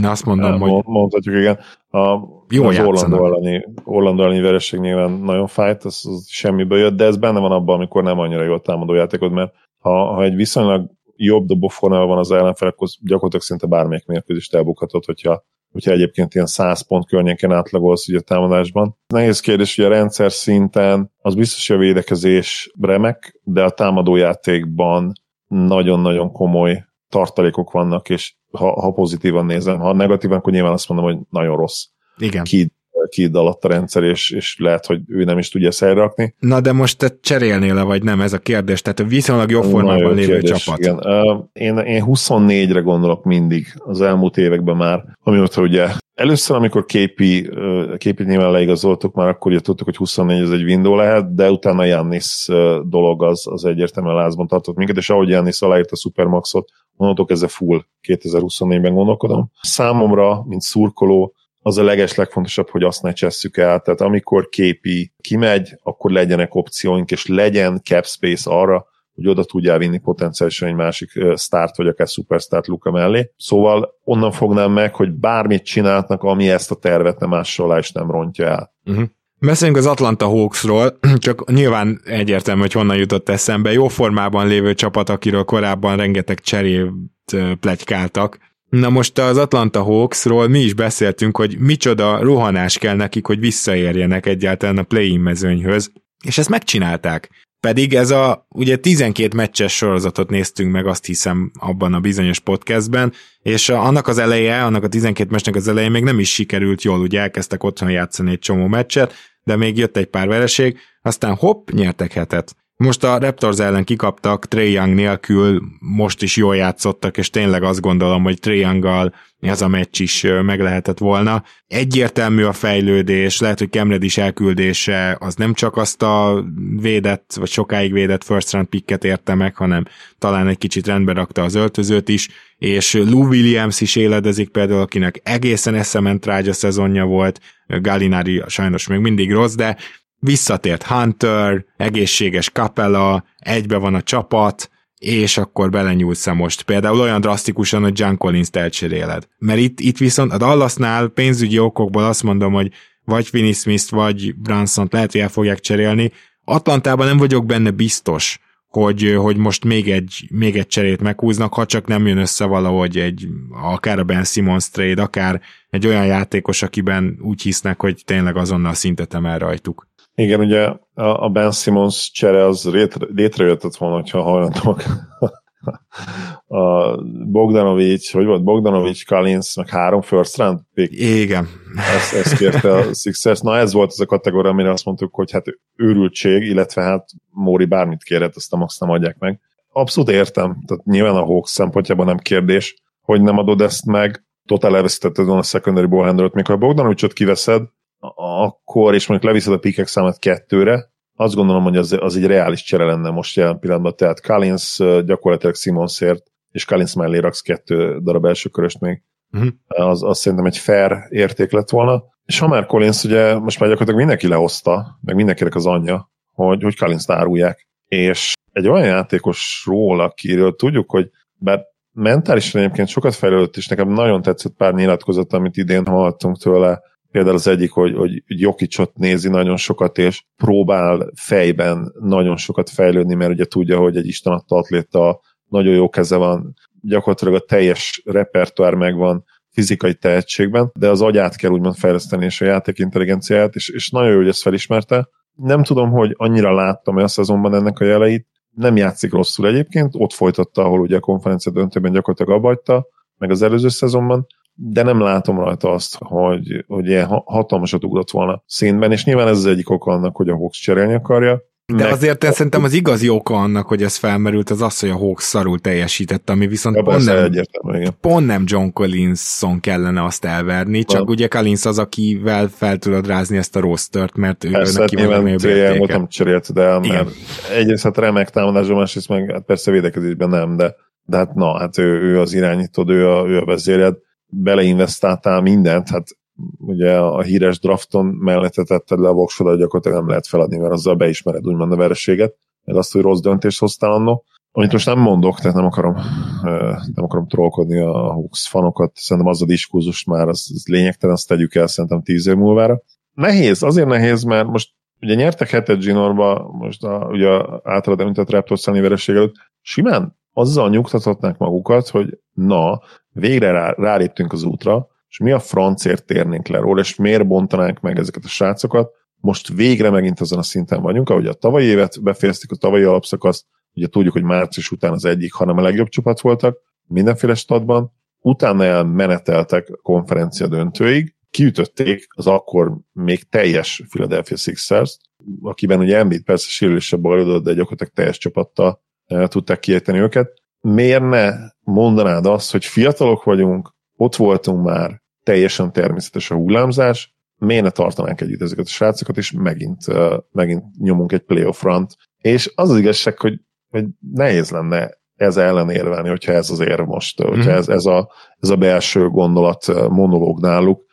Na, azt mondom, El, hogy... Mondhatjuk, igen. A, Jó az Orlando elleni, Orlando elleni vereség nyilván nagyon fájt, az, az semmiből jött, de ez benne van abban, amikor nem annyira jó a támadó játékod, mert ha, ha egy viszonylag jobb dobóformában van az ellenfel, akkor gyakorlatilag szinte bármelyik mérkőzést elbukhatod, hogyha, hogyha egyébként ilyen 100 pont környéken átlagolsz ugye a támadásban. Nehéz kérdés, hogy a rendszer szinten az biztos, hogy a védekezés remek, de a támadójátékban nagyon-nagyon komoly tartalékok vannak, és ha, ha pozitívan nézem, ha negatívan, akkor nyilván azt mondom, hogy nagyon rossz. Igen. Kid kid alatt a rendszer, és, és lehet, hogy ő nem is tudja szerrakni. Na de most te cserélnél-e, vagy nem? Ez a kérdés. Tehát a viszonylag jó formában lévő kérdés, csapat. Igen. Én, én 24-re gondolok mindig az elmúlt években már, amióta ugye Először, amikor képi, képi nyilván leigazoltuk, már akkor ugye tudtuk, hogy 24 ez egy window lehet, de utána Jannis dolog az, az egyértelműen lázban tartott minket, és ahogy Jannis aláírt a Supermaxot, onnantól kezdve full 2024-ben gondolkodom. Számomra, mint szurkoló, az a leges legfontosabb, hogy azt ne csesszük el. Tehát amikor képi kimegy, akkor legyenek opcióink, és legyen cap space arra, hogy oda tudjál vinni potenciálisan egy másik start, vagy akár superstart Luka mellé. Szóval onnan fognám meg, hogy bármit csinálnak, ami ezt a tervet nem másolá és nem rontja el. Uh-huh. Beszéljünk az Atlanta Hawksról, csak nyilván egyértelmű, hogy honnan jutott eszembe. Jó formában lévő csapat, akiről korábban rengeteg cserét plegykáltak, Na most az Atlanta Hawksról mi is beszéltünk, hogy micsoda rohanás kell nekik, hogy visszaérjenek egyáltalán a play-in mezőnyhöz, és ezt megcsinálták. Pedig ez a, ugye 12 meccses sorozatot néztünk meg, azt hiszem abban a bizonyos podcastben, és annak az eleje, annak a 12 meccsnek az eleje még nem is sikerült jól, ugye elkezdtek otthon játszani egy csomó meccset, de még jött egy pár vereség, aztán hopp, nyertek hetet. Most a Raptors ellen kikaptak, Trey Young nélkül most is jól játszottak, és tényleg azt gondolom, hogy Trey Young-gal ez a meccs is meg lehetett volna. Egyértelmű a fejlődés, lehet, hogy Kemred is elküldése, az nem csak azt a védett, vagy sokáig védett first round picket érte meg, hanem talán egy kicsit rendbe rakta az öltözőt is, és Lou Williams is éledezik például, akinek egészen eszement rágya szezonja volt, Gallinari sajnos még mindig rossz, de visszatért Hunter, egészséges Capella, egybe van a csapat, és akkor belenyúlsz most. Például olyan drasztikusan, hogy John Collins-t elcseréled. Mert itt, itt viszont a Dallasnál pénzügyi okokból azt mondom, hogy vagy Finney Smith-t, vagy Branson-t lehet, hogy el fogják cserélni. Atlantában nem vagyok benne biztos, hogy, hogy most még egy, még egy cserét meghúznak, ha csak nem jön össze valahogy egy, akár a Ben Simmons trade, akár egy olyan játékos, akiben úgy hisznek, hogy tényleg azonnal szintet emel rajtuk. Igen, ugye a Ben Simmons csere az létrejöttett volna, hogyha hajlandók. a Bogdanovics, hogy volt, Bogdanovics, Collins, meg három first round pick. Igen. Ezt, ezt kérte a Sixers. Na ez volt az a kategória, amire azt mondtuk, hogy hát őrültség, illetve hát Móri bármit kérhet, azt a max nem adják meg. Abszolút értem, tehát nyilván a Hawks szempontjában nem kérdés, hogy nem adod ezt meg, totál elveszítetted volna a secondary ballhandlert, még ha a Bogdanovicsot kiveszed, akkor, és mondjuk leviszed a pikek számát kettőre, azt gondolom, hogy az, az egy reális csere lenne most jelen pillanatban. Tehát Collins gyakorlatilag Simonsért, és Collins mellé raksz kettő darab első köröst még. Uh-huh. Az, az szerintem egy fair érték lett volna. És ha már Collins ugye most már gyakorlatilag mindenki lehozta, meg mindenkinek az anyja, hogy, hogy Collins-t árulják. És egy olyan játékosról, akiről tudjuk, hogy bár mentálisan egyébként sokat fejlődött, és nekem nagyon tetszett pár nyilatkozat, amit idén hallottunk tőle, Például az egyik, hogy, hogy Jokicsot nézi nagyon sokat, és próbál fejben nagyon sokat fejlődni, mert ugye tudja, hogy egy Isten adta atléta nagyon jó keze van, gyakorlatilag a teljes repertoár megvan fizikai tehetségben, de az agyát kell úgymond fejleszteni, és a játék intelligenciáját, és, és nagyon jó, hogy ezt felismerte. Nem tudom, hogy annyira láttam ezt azonban ennek a jeleit. Nem játszik rosszul egyébként, ott folytatta, ahol ugye a konferencia döntőben gyakorlatilag abbagyta, meg az előző szezonban, de nem látom rajta azt, hogy, hogy ilyen hatalmasat ugrott volna színben, és nyilván ez az egyik oka annak, hogy a Hawks cserélni akarja, de meg... azért ez szerintem az igazi oka annak, hogy ez felmerült, az az, hogy a Hawks szarul teljesített, ami viszont pont nem, pont nem John Collinson kellene azt elverni, csak ugye Collins az, akivel fel tudod rázni ezt a rostert, mert ő persze, neki hát van a voltam cserélt, de mert egyrészt hát remek támadásban, másrészt meg hát persze védekezésben nem, de, de hát na, hát ő, ő az irányító, ő a, ő a vezéred, beleinvestáltál mindent, hát ugye a híres drafton mellett tetted le a voksodat, gyakorlatilag nem lehet feladni, mert azzal beismered úgymond a vereséget, meg azt, hogy rossz döntést hoztál annó. Amit most nem mondok, tehát nem akarom, nem akarom trollkodni a Hawks fanokat, szerintem az a diskurzus már az, az lényegtelen, azt tegyük el szerintem tíz év múlvára. Nehéz, azért nehéz, mert most ugye nyertek hetet Ginorba, most a, ugye általad említett Raptors vereség előtt, simán azzal nyugtathatnák magukat, hogy na, végre rá, ráléptünk az útra, és mi a francért térnénk le róla, és miért bontanánk meg ezeket a srácokat. Most végre megint azon a szinten vagyunk, ahogy a tavalyi évet befejeztük, a tavalyi alapszakaszt, ugye tudjuk, hogy március után az egyik, hanem a legjobb csapat voltak mindenféle stadban, utána elmeneteltek a konferencia döntőig, kiütötték az akkor még teljes Philadelphia Sixers, akiben ugye Embiid persze sérülésebb bajlódott, de gyakorlatilag teljes csapattal e, tudták kiejteni őket. Miért ne mondanád azt, hogy fiatalok vagyunk, ott voltunk már, teljesen természetes a hullámzás, miért ne tartanánk együtt ezeket a srácokat, és megint, megint nyomunk egy playoff front. És az az igazság, hogy, hogy nehéz lenne ez ellen érvelni, hogyha ez az érv most, mm. hogyha mhm. ez, ez, a, ez a belső gondolat monológ náluk,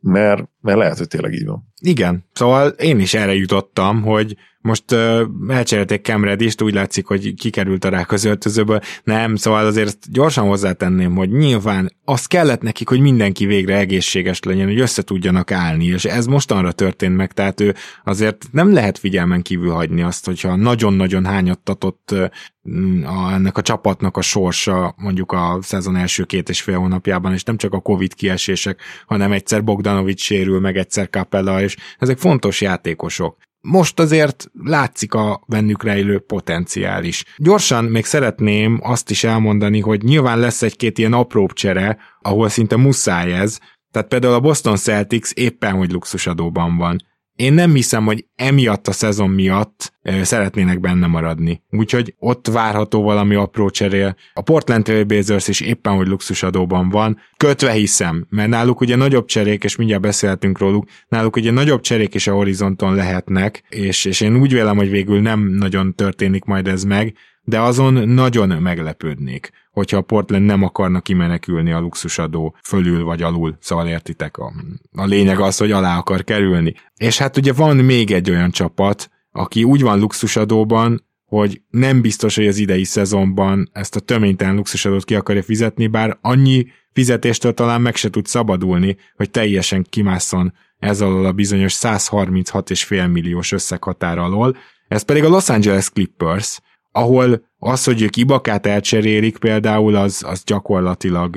mert, mert lehet, hogy tényleg így van. Igen, szóval én is erre jutottam, hogy most uh, elcserélték Kemredist, úgy látszik, hogy kikerült a rák az öltözőből. Nem, szóval azért gyorsan hozzátenném, hogy nyilván az kellett nekik, hogy mindenki végre egészséges legyen, hogy össze tudjanak állni, és ez mostanra történt meg, tehát ő azért nem lehet figyelmen kívül hagyni azt, hogyha nagyon-nagyon hányattatott a, ennek a csapatnak a sorsa mondjuk a szezon első két és fél hónapjában, és nem csak a Covid kiesések, hanem egyszer Bogdanovics sérül, meg egyszer Capella, és ezek fontos játékosok most azért látszik a bennük rejlő potenciál is. Gyorsan még szeretném azt is elmondani, hogy nyilván lesz egy-két ilyen apróbb csere, ahol szinte muszáj ez, tehát például a Boston Celtics éppen hogy luxusadóban van. Én nem hiszem, hogy emiatt a szezon miatt szeretnének benne maradni. Úgyhogy ott várható valami apró cserél. A Portland Trail Blazers is éppen, hogy luxusadóban van. Kötve hiszem, mert náluk ugye nagyobb cserék, és mindjárt beszélhetünk róluk, náluk ugye nagyobb cserék is a horizonton lehetnek, és, és én úgy vélem, hogy végül nem nagyon történik majd ez meg, de azon nagyon meglepődnék, hogyha a Portland nem akarna kimenekülni a luxusadó fölül vagy alul, szóval értitek, a, a lényeg az, hogy alá akar kerülni. És hát ugye van még egy olyan csapat, aki úgy van luxusadóban, hogy nem biztos, hogy az idei szezonban ezt a töménytelen luxusadót ki akarja fizetni, bár annyi fizetéstől talán meg se tud szabadulni, hogy teljesen kimásszon ez alól a bizonyos 136,5 milliós összeghatár alól. Ez pedig a Los Angeles Clippers, ahol az, hogy ők Ibakát elcserélik például, az, az gyakorlatilag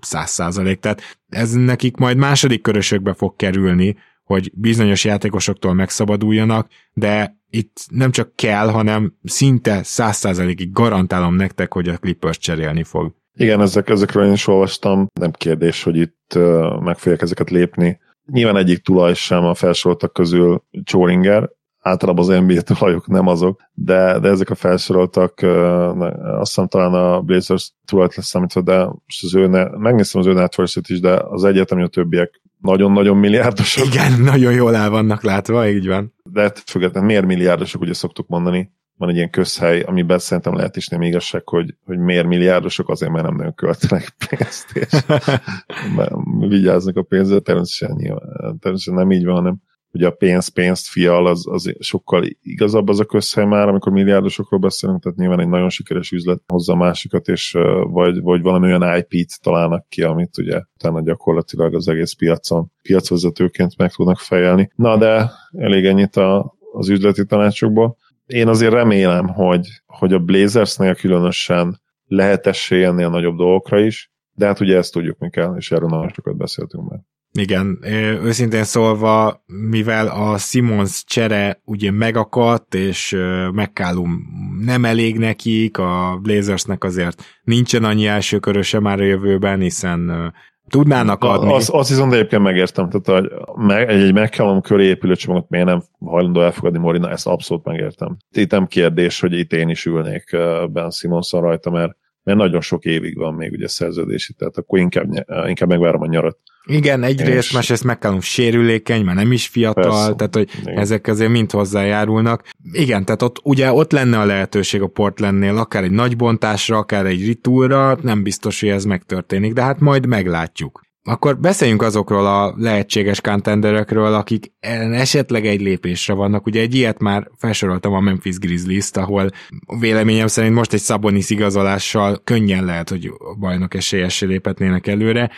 száz százalék. Tehát ez nekik majd második körösökbe fog kerülni, hogy bizonyos játékosoktól megszabaduljanak, de itt nem csak kell, hanem szinte száz százalékig garantálom nektek, hogy a Clippers cserélni fog. Igen, ezek, ezekről én is olvastam, nem kérdés, hogy itt meg fogják ezeket lépni. Nyilván egyik tulaj sem a felsoroltak közül Csóringer, általában az NBA tulajok nem azok, de, de ezek a felsoroltak, azt hiszem talán a Blazers tulajt lesz számítva, de most az ő ne, megnéztem az ő network is, de az egyetemi a többiek nagyon-nagyon milliárdosok. Igen, nagyon jól el vannak látva, így van. De függetlenül miért milliárdosok, ugye szoktuk mondani, van egy ilyen közhely, amiben szerintem lehet is nem igazság, hogy, hogy miért milliárdosok, azért mert nem nagyon költenek pénzt, és vigyáznak a pénzre, természetesen, természetesen nem így van, hanem ugye a pénz, pénzt, fial, az, az sokkal igazabb az a közhely már, amikor milliárdosokról beszélünk, tehát nyilván egy nagyon sikeres üzlet hozza másikat, és vagy, vagy valami olyan IP-t találnak ki, amit ugye utána gyakorlatilag az egész piacon piacvezetőként meg tudnak fejelni. Na de elég ennyit a, az üzleti tanácsokból. Én azért remélem, hogy, hogy a Blazersnél különösen lehet ennél nagyobb dolgokra is, de hát ugye ezt tudjuk mi kell, és erről nagyon sokat beszéltünk már. Igen, őszintén szólva, mivel a Simons csere ugye megakadt, és McCallum nem elég nekik, a Blazersnek azért nincsen annyi első köröse már a jövőben, hiszen tudnának adni. Azt az viszont egyébként megértem, tehát egy, egy McCallum köré épülő csomagot miért nem hajlandó elfogadni Morina, ezt abszolút megértem. Itt nem kérdés, hogy itt én is ülnék Ben Simonson rajta, mert mert nagyon sok évig van még ugye szerződési, tehát akkor inkább, inkább megvárom a nyarat. Igen, egyrészt, és... másrészt McCallum sérülékeny, már nem is fiatal, Persze. tehát hogy Igen. ezek azért mind hozzájárulnak. Igen, tehát ott ugye ott lenne a lehetőség a Portlandnél, akár egy nagy bontásra, akár egy ritúra, nem biztos, hogy ez megtörténik, de hát majd meglátjuk. Akkor beszéljünk azokról a lehetséges contenderekről, akik esetleg egy lépésre vannak. Ugye egy ilyet már felsoroltam a Memphis Grizzlies-t, ahol véleményem szerint most egy Sabonis igazolással könnyen lehet, hogy bajnok esélyessé léphetnének előre,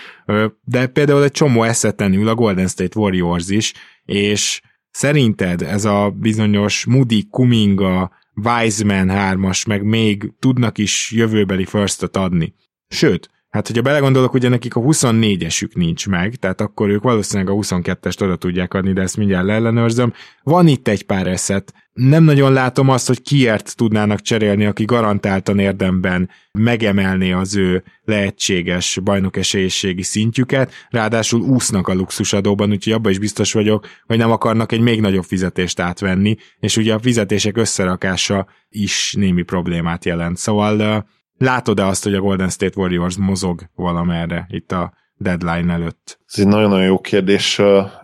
de például egy csomó eszeten ül a Golden State Warriors is, és szerinted ez a bizonyos Moody, Kuminga, Wiseman hármas, meg még tudnak is jövőbeli firstot adni. Sőt, Hát, hogyha belegondolok, ugye nekik a 24-esük nincs meg, tehát akkor ők valószínűleg a 22-est oda tudják adni, de ezt mindjárt leellenőrzöm. Van itt egy pár eszet. Nem nagyon látom azt, hogy kiért tudnának cserélni, aki garantáltan érdemben megemelné az ő lehetséges bajnokesélyességi szintjüket, ráadásul úsznak a luxusadóban, úgyhogy abban is biztos vagyok, hogy nem akarnak egy még nagyobb fizetést átvenni, és ugye a fizetések összerakása is némi problémát jelent. Szóval Látod-e azt, hogy a Golden State Warriors mozog valamerre itt a deadline előtt? Ez egy nagyon-nagyon jó kérdés.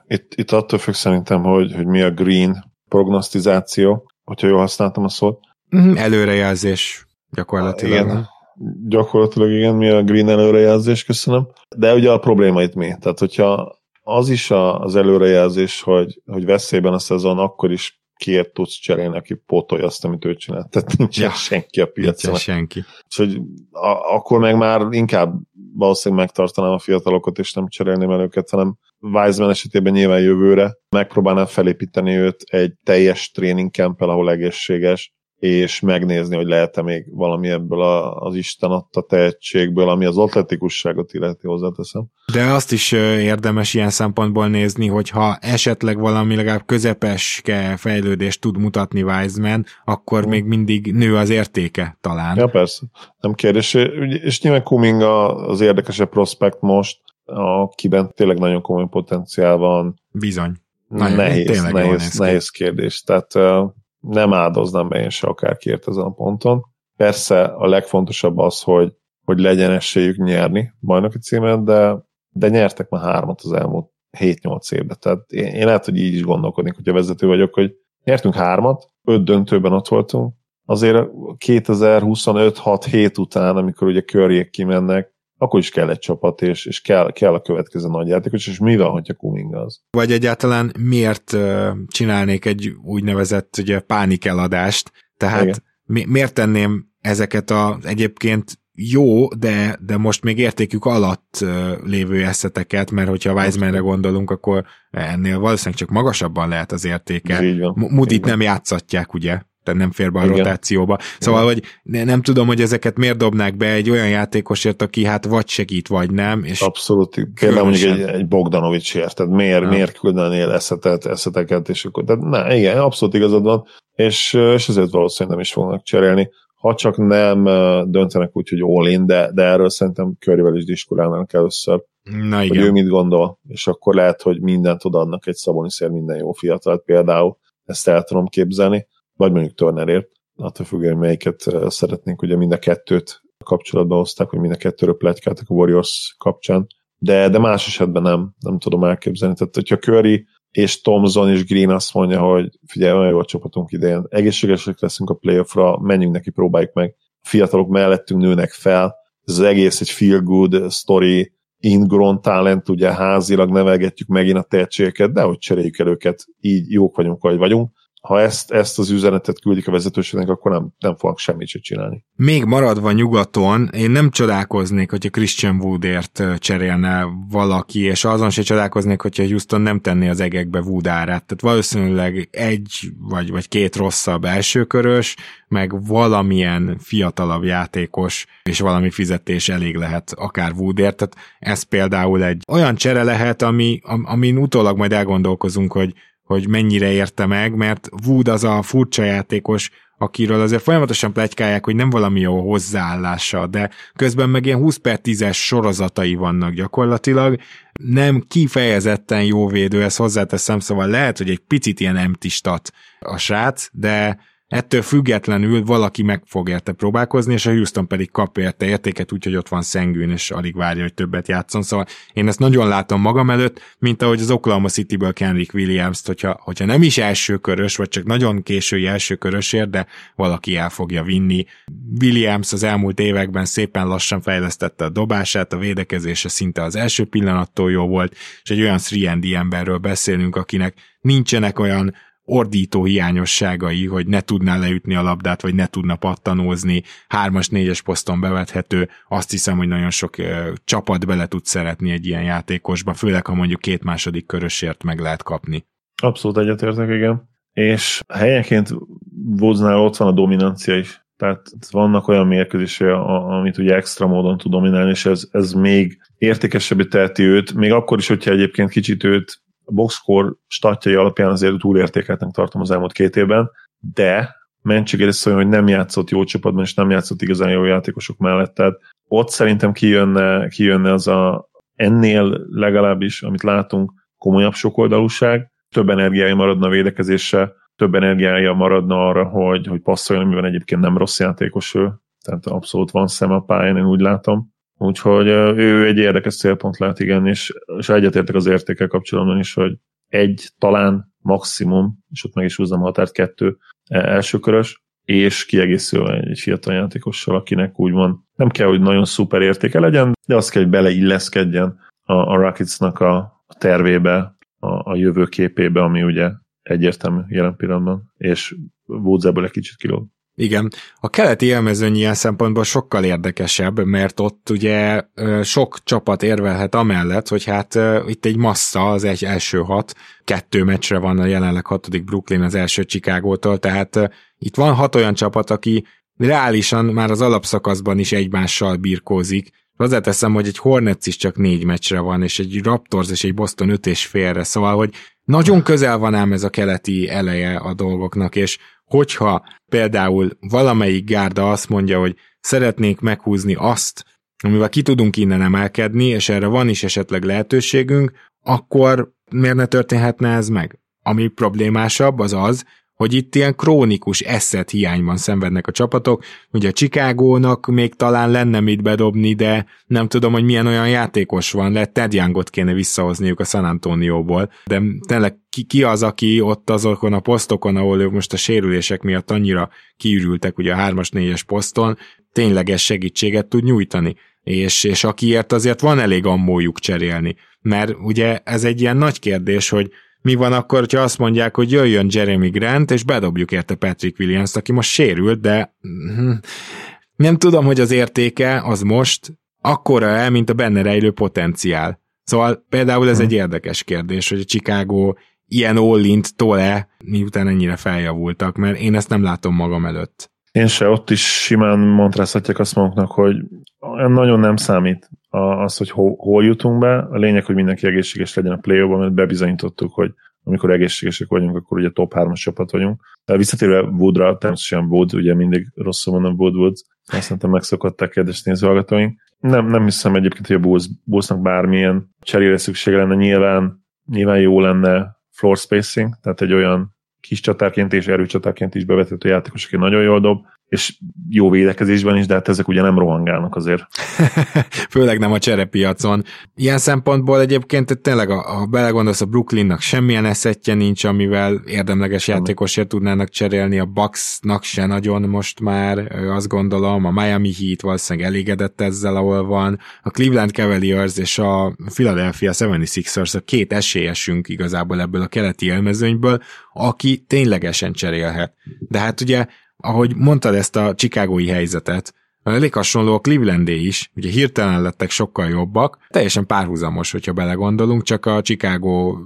Itt, itt attól függ szerintem, hogy, hogy mi a green prognosztizáció, hogyha jól használtam a szót. Mhm, előrejelzés gyakorlatilag. Igen, gyakorlatilag igen, mi a green előrejelzés, köszönöm. De ugye a probléma itt mi? Tehát, hogyha az is az előrejelzés, hogy, hogy veszélyben a szezon, akkor is kiért tudsz cserélni, aki pótolja azt, amit ő csinált. Tehát nincs ja, senki a piacon. Nincs senki. Úgyhogy a, akkor meg már inkább valószínűleg megtartanám a fiatalokat, és nem cserélném el őket, hanem Wiseman esetében nyilván jövőre megpróbálnám felépíteni őt egy teljes tréning ahol egészséges, és megnézni, hogy lehet-e még valami ebből a, az Isten adta tehetségből, ami az atletikusságot illeti hozzáteszem. De azt is érdemes ilyen szempontból nézni, hogy ha esetleg valami legalább közepeske fejlődést tud mutatni Wiseman, akkor hmm. még mindig nő az értéke talán. Ja, persze. Nem kérdés. És nyilván Kuminga az érdekesebb prospekt most, akiben tényleg nagyon komoly potenciál van. Bizony. Nagyon, nehéz, nehéz, nehéz kérdés. Tehát nem áldoznám be én se akárkiért ezen a ponton. Persze a legfontosabb az, hogy, hogy legyen esélyük nyerni bajnoki címet, de, de nyertek már hármat az elmúlt 7-8 évben. Tehát én, én lehet, hogy így is gondolkodnék, hogyha vezető vagyok, hogy nyertünk hármat, öt döntőben ott voltunk, azért 2025-6 hét után, amikor ugye körjék kimennek, akkor is kell egy csapat, és, és kell, kell a következő nagy játékos, és mi van, hogyha Kuminga az? Vagy egyáltalán miért csinálnék egy úgynevezett ugye, pánikeladást, tehát mi, miért tenném ezeket az egyébként jó, de, de most még értékük alatt lévő eszeteket, mert hogyha Wisemanre gondolunk, akkor ennél valószínűleg csak magasabban lehet az értéke. Mudit nem játszatják, ugye? Tehát nem fér be a Igen. rotációba. Szóval, Igen. hogy ne, nem tudom, hogy ezeket miért dobnák be egy olyan játékosért, aki hát vagy segít, vagy nem. És Abszolút. Például mondjuk egy, egy Bogdanovicsért, tehát miért, ja. miért küldenél eszetet, eszeteket, és akkor, tehát ne, igen, abszolút igazad van, és, és ezért valószínűleg nem is fognak cserélni ha csak nem döntenek úgy, hogy all in, de, de erről szerintem körével is diskurálnak először, Na igen. hogy ő mit gondol, és akkor lehet, hogy mindent odaadnak egy Szaboniszér minden jó fiatalt például, ezt el tudom képzelni, vagy mondjuk Turnerért, attól függően, melyiket szeretnénk, ugye mind a kettőt kapcsolatba hozták, hogy mind a kettőről pletykáltak a Warriors kapcsán, de, de más esetben nem, nem tudom elképzelni. Tehát, hogyha Curry és Thomson és Green azt mondja, hogy figyelj, olyan jó a csapatunk idején, egészségesek leszünk a playoffra, menjünk neki, próbáljuk meg. A fiatalok mellettünk nőnek fel, ez az egész egy feel good story, ingrown talent, ugye házilag nevelgetjük megint a tehetségeket, de hogy cseréljük el őket, így jók vagyunk, ahogy vagyunk ha ezt, ezt az üzenetet küldik a vezetőségnek, akkor nem, nem fognak semmit sem csinálni. Még maradva nyugaton, én nem csodálkoznék, hogyha Christian Woodért cserélne valaki, és azon se csodálkoznék, hogyha Houston nem tenné az egekbe Wood árát. Tehát valószínűleg egy vagy, vagy két rosszabb elsőkörös, meg valamilyen fiatalabb játékos, és valami fizetés elég lehet akár Woodért. Tehát ez például egy olyan csere lehet, ami, amin utólag majd elgondolkozunk, hogy hogy mennyire érte meg, mert Wood az a furcsa játékos, akiről azért folyamatosan plegykálják, hogy nem valami jó hozzáállása, de közben meg ilyen 20 per 10-es sorozatai vannak gyakorlatilag, nem kifejezetten jó védő, ezt hozzáteszem, szóval lehet, hogy egy picit ilyen emtistat a srác, de Ettől függetlenül valaki meg fog érte próbálkozni, és a Houston pedig kap érte értéket, úgyhogy ott van Szengűn, és alig várja, hogy többet játszon. Szóval én ezt nagyon látom magam előtt, mint ahogy az Oklahoma City-ből Kenrick Williams-t, hogyha, hogyha nem is első körös, vagy csak nagyon késői első körösért, de valaki el fogja vinni. Williams az elmúlt években szépen lassan fejlesztette a dobását, a védekezése szinte az első pillanattól jó volt, és egy olyan 3 emberről beszélünk, akinek nincsenek olyan ordító hiányosságai, hogy ne tudná leütni a labdát, vagy ne tudna pattanózni, hármas, négyes poszton bevethető, azt hiszem, hogy nagyon sok ö, csapat bele tud szeretni egy ilyen játékosba, főleg ha mondjuk két második körösért meg lehet kapni. Abszolút egyetértek, igen. És helyenként Woodsnál ott van a dominancia is. Tehát vannak olyan mérkőzései, amit ugye extra módon tud dominálni, és ez, ez még értékesebbé teheti őt, még akkor is, hogyha egyébként kicsit őt a boxscore statjai alapján azért túlértékeltnek tartom az elmúlt két évben, de mentségére szóljon, hogy nem játszott jó csapatban, és nem játszott igazán jó játékosok mellett. Tehát ott szerintem kijönne, kijönne az a ennél legalábbis, amit látunk, komolyabb sokoldalúság, több energiája maradna a védekezésre, több energiája maradna arra, hogy, hogy passzoljon, amiben egyébként nem rossz játékos ő, tehát abszolút van szem a pályán, én úgy látom. Úgyhogy ő egy érdekes célpont lehet, igen, és, és egyetértek az értékel kapcsolatban is, hogy egy, talán maximum, és ott meg is húzom a határt, kettő e, elsőkörös, és kiegészülve egy fiatal játékossal, akinek úgy van, nem kell, hogy nagyon szuper értéke legyen, de azt kell, hogy beleilleszkedjen a, a Rocketsnak a, a tervébe, a, a jövőképébe, ami ugye egyértelmű jelen pillanatban, és Woods ebből egy kicsit kilóg. Igen, a keleti élmezőny ilyen szempontból sokkal érdekesebb, mert ott ugye sok csapat érvelhet amellett, hogy hát itt egy massza az egy első hat, kettő meccsre van a jelenleg hatodik Brooklyn az első Chicagótól, tehát itt van hat olyan csapat, aki reálisan már az alapszakaszban is egymással birkózik, Hozzáteszem, hogy egy Hornets is csak négy meccsre van, és egy Raptors és egy Boston öt és félre, szóval, hogy nagyon közel van ám ez a keleti eleje a dolgoknak, és hogyha például valamelyik gárda azt mondja, hogy szeretnénk meghúzni azt, amivel ki tudunk innen emelkedni, és erre van is esetleg lehetőségünk, akkor miért ne történhetne ez meg? Ami problémásabb az az, hogy itt ilyen krónikus eszet hiányban szenvednek a csapatok. Ugye a Chicagónak még talán lenne mit bedobni, de nem tudom, hogy milyen olyan játékos van, lehet Ted Youngot kéne visszahozniuk a San Antonióból, de tényleg ki, ki az, aki ott azokon a posztokon, ahol most a sérülések miatt annyira kiürültek, ugye a 3-as, 4-es poszton, tényleges segítséget tud nyújtani és, és akiért azért van elég ammójuk cserélni. Mert ugye ez egy ilyen nagy kérdés, hogy mi van akkor, ha azt mondják, hogy jöjjön Jeremy Grant, és bedobjuk érte Patrick Williams, aki most sérült, de hm, nem tudom, hogy az értéke az most akkora el, mint a benne rejlő potenciál. Szóval például ez egy érdekes kérdés, hogy a Chicago ilyen all tol-e, miután ennyire feljavultak, mert én ezt nem látom magam előtt. Én se, ott is simán mondrázhatják azt magunknak, hogy nagyon nem számít az, hogy hol, hol jutunk be. A lényeg, hogy mindenki egészséges legyen a play mert bebizonyítottuk, hogy amikor egészségesek vagyunk, akkor ugye top 3-as csapat vagyunk. De visszatérve Woodra, természetesen Wood, ugye mindig rosszul mondom Wood Woods, azt szerintem megszokották kedves nézőhallgatóink. Nem, nem hiszem egyébként, hogy a Bulls, Bullsnak bármilyen cserére szüksége lenne. Nyilván, nyilván jó lenne floor spacing, tehát egy olyan kis csatárként és erőcsatárként is bevethető játékos, aki nagyon jól dob, és jó védekezésben is, de hát ezek ugye nem rohangálnak azért. Főleg nem a cserepiacon. Ilyen szempontból egyébként tényleg, ha belegondolsz, a Brooklynnak semmilyen eszettje nincs, amivel érdemleges játékosért tudnának cserélni, a Bucksnak se nagyon most már, azt gondolom, a Miami Heat valószínűleg elégedett ezzel, ahol van, a Cleveland Cavaliers és a Philadelphia 76ers a két esélyesünk igazából ebből a keleti élmezőnyből, aki ténylegesen cserélhet. De hát ugye ahogy mondtad ezt a chicagói helyzetet, elég hasonló a Clevelandé is, ugye hirtelen lettek sokkal jobbak, teljesen párhuzamos, hogyha belegondolunk, csak a Chicago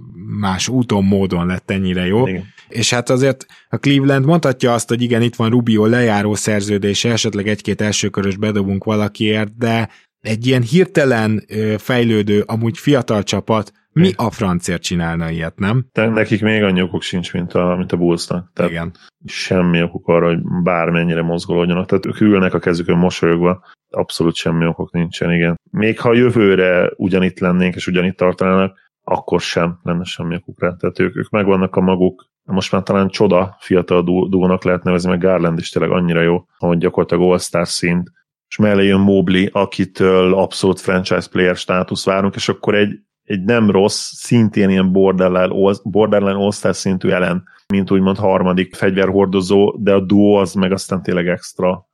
más úton, módon lett ennyire jó. Igen. És hát azért a Cleveland mondhatja azt, hogy igen, itt van Rubio lejáró szerződése, esetleg egy-két elsőkörös bedobunk valakiért, de egy ilyen hirtelen fejlődő, amúgy fiatal csapat mi a francért csinálna ilyet, nem? De nekik még annyi okuk sincs, mint a, mint a Bullsnak. Tehát Igen. semmi okuk arra, hogy bármennyire mozgolódjanak. Tehát ők ülnek a kezükön mosolyogva, abszolút semmi okok nincsen, igen. Még ha jövőre ugyanitt lennénk és ugyanitt tartanának, akkor sem lenne semmi okuk rá. Tehát ők, ők megvannak a maguk, most már talán csoda fiatal dúónak lehet nevezni, meg Garland is tényleg annyira jó, hogy gyakorlatilag all-star szint, és mellé jön Mobley, akitől abszolút franchise player státusz várunk, és akkor egy egy nem rossz, szintén ilyen borderline, borderline all szintű ellen, mint úgymond harmadik fegyverhordozó, de a duo az meg aztán tényleg extra,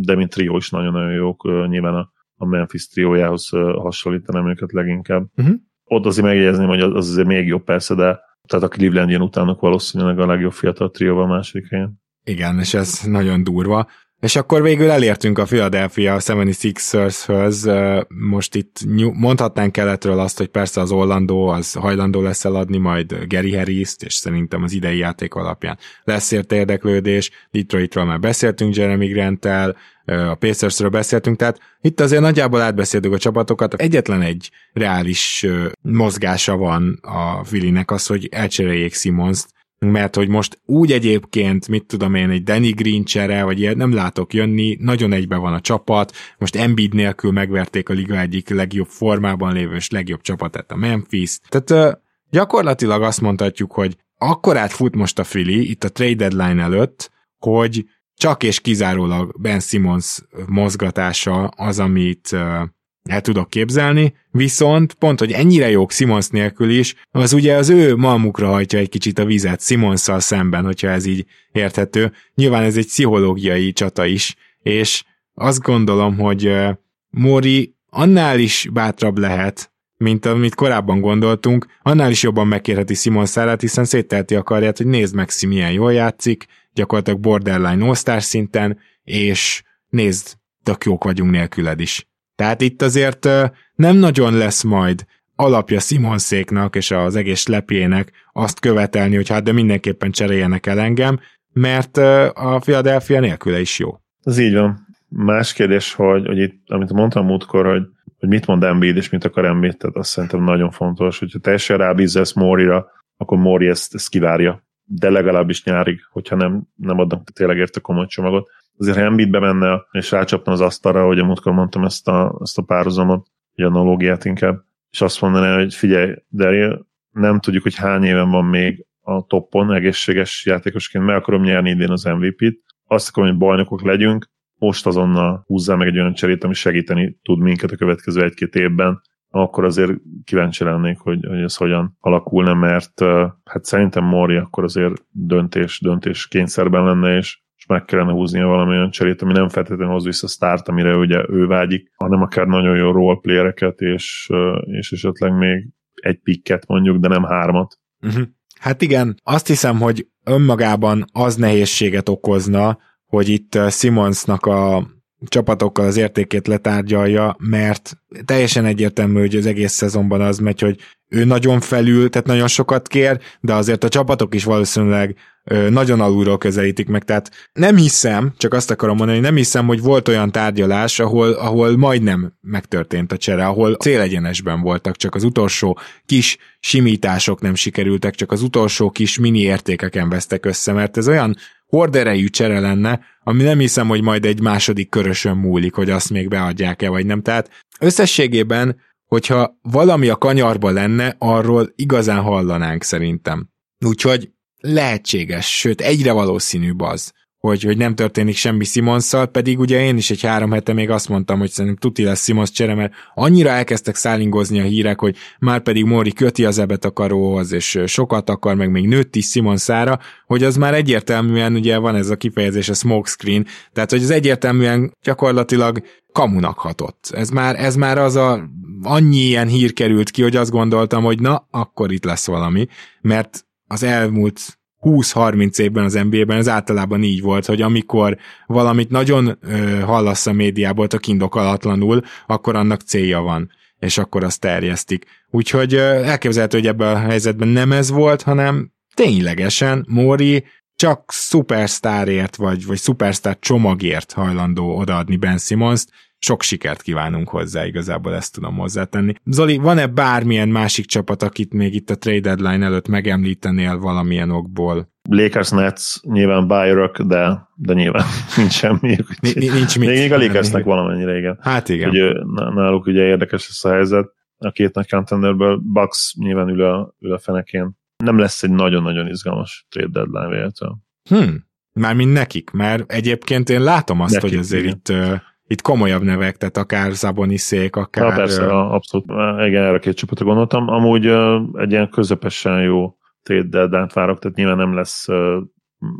de mint trió is nagyon-nagyon jók, nyilván a, a Memphis triójához hasonlítanám őket leginkább. Uh-huh. Ott azért megjegyezném, hogy az azért még jobb persze, de tehát a Cleveland jön utánok valószínűleg a legjobb fiatal trióval a második helyen. Igen, és ez nagyon durva. És akkor végül elértünk a Philadelphia 76ers-höz. Most itt mondhatnánk keletről azt, hogy persze az Orlando az hajlandó lesz eladni majd Gary harris és szerintem az idei játék alapján lesz érte érdeklődés. Detroitról már beszéltünk Jeremy grant a Pacersről beszéltünk, tehát itt azért nagyjából átbeszéltük a csapatokat. Egyetlen egy reális mozgása van a Filinek az, hogy elcseréljék Simons-t, mert hogy most úgy egyébként, mit tudom én, egy Danny Green csere, vagy ilyet nem látok jönni, nagyon egybe van a csapat, most Embiid nélkül megverték a liga egyik legjobb formában lévő és legjobb csapatát, a Memphis. Tehát gyakorlatilag azt mondhatjuk, hogy akkorát fut most a Philly, itt a trade deadline előtt, hogy csak és kizárólag Ben Simmons mozgatása az, amit el tudok képzelni, viszont pont, hogy ennyire jók Simons nélkül is, az ugye az ő malmukra hajtja egy kicsit a vizet Simonszal szemben, hogyha ez így érthető. Nyilván ez egy pszichológiai csata is, és azt gondolom, hogy Mori annál is bátrabb lehet, mint amit korábban gondoltunk, annál is jobban megkérheti Simon szárát, hiszen széttelti a karját, hogy nézd meg, milyen jól játszik, gyakorlatilag borderline all szinten, és nézd, tök jók vagyunk nélküled is. Tehát itt azért nem nagyon lesz majd alapja Simonszéknak és az egész lepjének azt követelni, hogy hát de mindenképpen cseréljenek el engem, mert a Philadelphia nélküle is jó. Ez így van. Más kérdés, hogy, hogy itt, amit mondtam múltkor, hogy, hogy mit mond Embiid és mit akar Embiid, tehát azt szerintem nagyon fontos, hogyha teljesen rábízza ezt Móri-ra, akkor Móri ezt, ezt kivárja. De legalábbis nyárig, hogyha nem, nem adnak tényleg érte komoly csomagot azért ha Embiid menne, és rácsapna az asztalra, hogy múltkor mondtam ezt a, ezt a párhuzamot, vagy analógiát inkább, és azt mondaná, hogy figyelj, Daryl, nem tudjuk, hogy hány éven van még a toppon egészséges játékosként, meg akarom nyerni idén az MVP-t, azt akarom, hogy bajnokok legyünk, most azonnal húzzá meg egy olyan cserét, ami segíteni tud minket a következő egy-két évben, akkor azért kíváncsi lennék, hogy, hogy ez hogyan alakulna, mert hát szerintem Mori akkor azért döntés, döntés kényszerben lenne, és meg kellene húznia valami olyan cserét, ami nem feltétlenül hoz vissza sztárt, amire ugye ő vágyik, hanem akár nagyon jó roleplayereket, és, és esetleg még egy pikket mondjuk, de nem hármat. Uh-huh. Hát igen, azt hiszem, hogy önmagában az nehézséget okozna, hogy itt Simonsnak a csapatokkal az értékét letárgyalja, mert teljesen egyértelmű, hogy az egész szezonban az megy, hogy ő nagyon felül, tehát nagyon sokat kér, de azért a csapatok is valószínűleg nagyon alulról közelítik meg, tehát nem hiszem, csak azt akarom mondani, nem hiszem, hogy volt olyan tárgyalás, ahol, ahol majdnem megtörtént a csere, ahol célegyenesben voltak, csak az utolsó kis simítások nem sikerültek, csak az utolsó kis mini értékeken vesztek össze, mert ez olyan horderejű csere lenne, ami nem hiszem, hogy majd egy második körösön múlik, hogy azt még beadják-e, vagy nem. Tehát összességében, hogyha valami a kanyarba lenne, arról igazán hallanánk szerintem. Úgyhogy lehetséges, sőt egyre valószínűbb az, hogy, hogy nem történik semmi Simonszal, pedig ugye én is egy három hete még azt mondtam, hogy szerintem tuti lesz Simons csere, mert annyira elkezdtek szállingozni a hírek, hogy már pedig Mori köti az ebet a karóhoz, és sokat akar, meg még nőtt is Simonszára, hogy az már egyértelműen ugye van ez a kifejezés, a smokescreen, tehát hogy az egyértelműen gyakorlatilag kamunak hatott. Ez már, ez már az a annyi ilyen hír került ki, hogy azt gondoltam, hogy na, akkor itt lesz valami, mert az elmúlt 20-30 évben az NBA-ben ez általában így volt, hogy amikor valamit nagyon ö, hallasz a médiából, a indokolatlanul, akkor annak célja van, és akkor azt terjesztik. Úgyhogy ö, elképzelhető, hogy ebben a helyzetben nem ez volt, hanem ténylegesen Mori csak szupersztárért, vagy, vagy szupersztár csomagért hajlandó odaadni Ben Simmons-t, sok sikert kívánunk hozzá, igazából ezt tudom hozzátenni. Zoli, van-e bármilyen másik csapat, akit még itt a trade deadline előtt megemlítenél valamilyen okból? Lakers Nets nyilván buyerök, de, de nyilván nincs semmi. Nincs mit. Még a Lakersnek valamennyire, igen. Hát igen. Ugye, náluk ugye érdekes ez a helyzet. A két nagy contenderből Bucks nyilván ül a, ül a fenekén. Nem lesz egy nagyon-nagyon izgalmas trade deadline véletlenül. Hmm. Mármint nekik, mert egyébként én látom azt, nekik, hogy azért igen. itt itt komolyabb nevek, tehát akár Szaboniszék, akár... Na persze, abszolút, igen, erre két csapatra gondoltam. Amúgy egy ilyen közepesen jó deadline várok, tehát nyilván nem lesz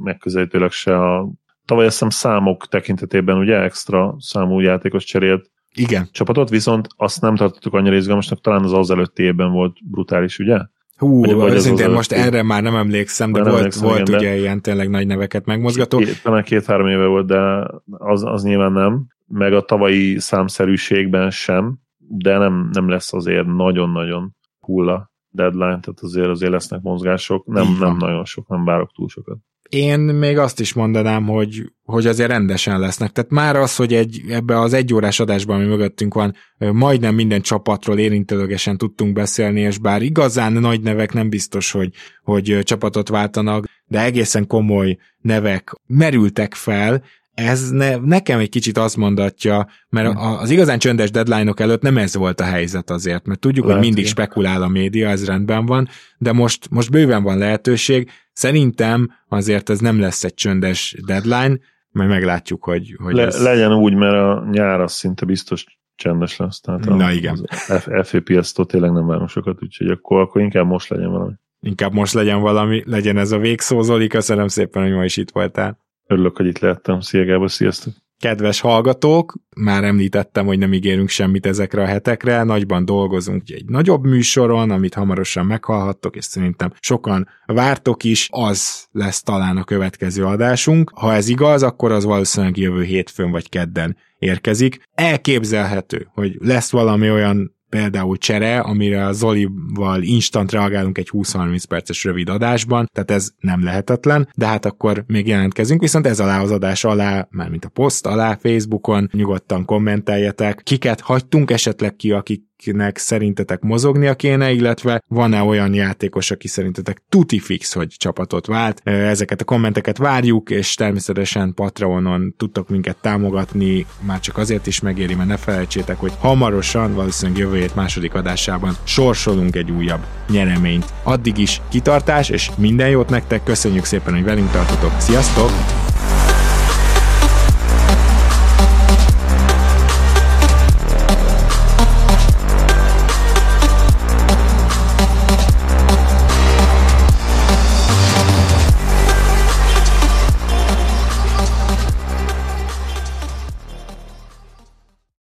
megközelítőleg se a tavaly azt hiszem számok tekintetében ugye extra számú játékos cserélt igen. csapatot, viszont azt nem tartottuk annyira izgalmasnak, talán az az előtti évben volt brutális, ugye? Hú, vagy, vagy az az most erre már nem emlékszem, de, de volt, emlékszem, volt igen, ugye de ilyen tényleg nagy neveket megmozgató. Két, talán két-három éve volt, de az, az nyilván nem meg a tavalyi számszerűségben sem, de nem, nem lesz azért nagyon-nagyon hulla deadline, tehát azért azért lesznek mozgások, nem, nem nagyon sok, nem várok túl sokat. Én még azt is mondanám, hogy, hogy azért rendesen lesznek. Tehát már az, hogy egy, ebbe az egy órás adásban, ami mögöttünk van, majdnem minden csapatról érintőlegesen tudtunk beszélni, és bár igazán nagy nevek nem biztos, hogy, hogy csapatot váltanak, de egészen komoly nevek merültek fel, ez ne, nekem egy kicsit azt mondatja, mert hm. az igazán csöndes deadline-ok előtt nem ez volt a helyzet azért, mert tudjuk, Lehet, hogy mindig igen. spekulál a média, ez rendben van, de most, most bőven van lehetőség. Szerintem azért ez nem lesz egy csöndes deadline, majd meglátjuk, hogy, hogy Le, ez... Legyen úgy, mert a nyár az szinte biztos csendes lesz. Tehát Na a, igen. Az FAPS-tól tényleg nem várunk sokat, úgyhogy akkor, akkor inkább most legyen valami. Inkább most legyen valami, legyen ez a végszó, Zoli, köszönöm szépen, hogy ma is itt voltál. Örülök, hogy itt lehettem. Szia Gábor, sziasztok! Kedves hallgatók, már említettem, hogy nem ígérünk semmit ezekre a hetekre, nagyban dolgozunk egy nagyobb műsoron, amit hamarosan meghallhattok, és szerintem sokan vártok is, az lesz talán a következő adásunk. Ha ez igaz, akkor az valószínűleg jövő hétfőn vagy kedden érkezik. Elképzelhető, hogy lesz valami olyan például csere, amire a Zolival instant reagálunk egy 20-30 perces rövid adásban, tehát ez nem lehetetlen, de hát akkor még jelentkezünk, viszont ez alá az adás alá, mármint a poszt alá Facebookon, nyugodtan kommenteljetek, kiket hagytunk esetleg ki, akik akinek szerintetek mozognia kéne, illetve van-e olyan játékos, aki szerintetek tuti fix, hogy csapatot vált. Ezeket a kommenteket várjuk, és természetesen Patreonon tudtok minket támogatni, már csak azért is megéri, mert ne felejtsétek, hogy hamarosan, valószínűleg jövő hét második adásában sorsolunk egy újabb nyereményt. Addig is kitartás, és minden jót nektek, köszönjük szépen, hogy velünk tartotok. Sziasztok!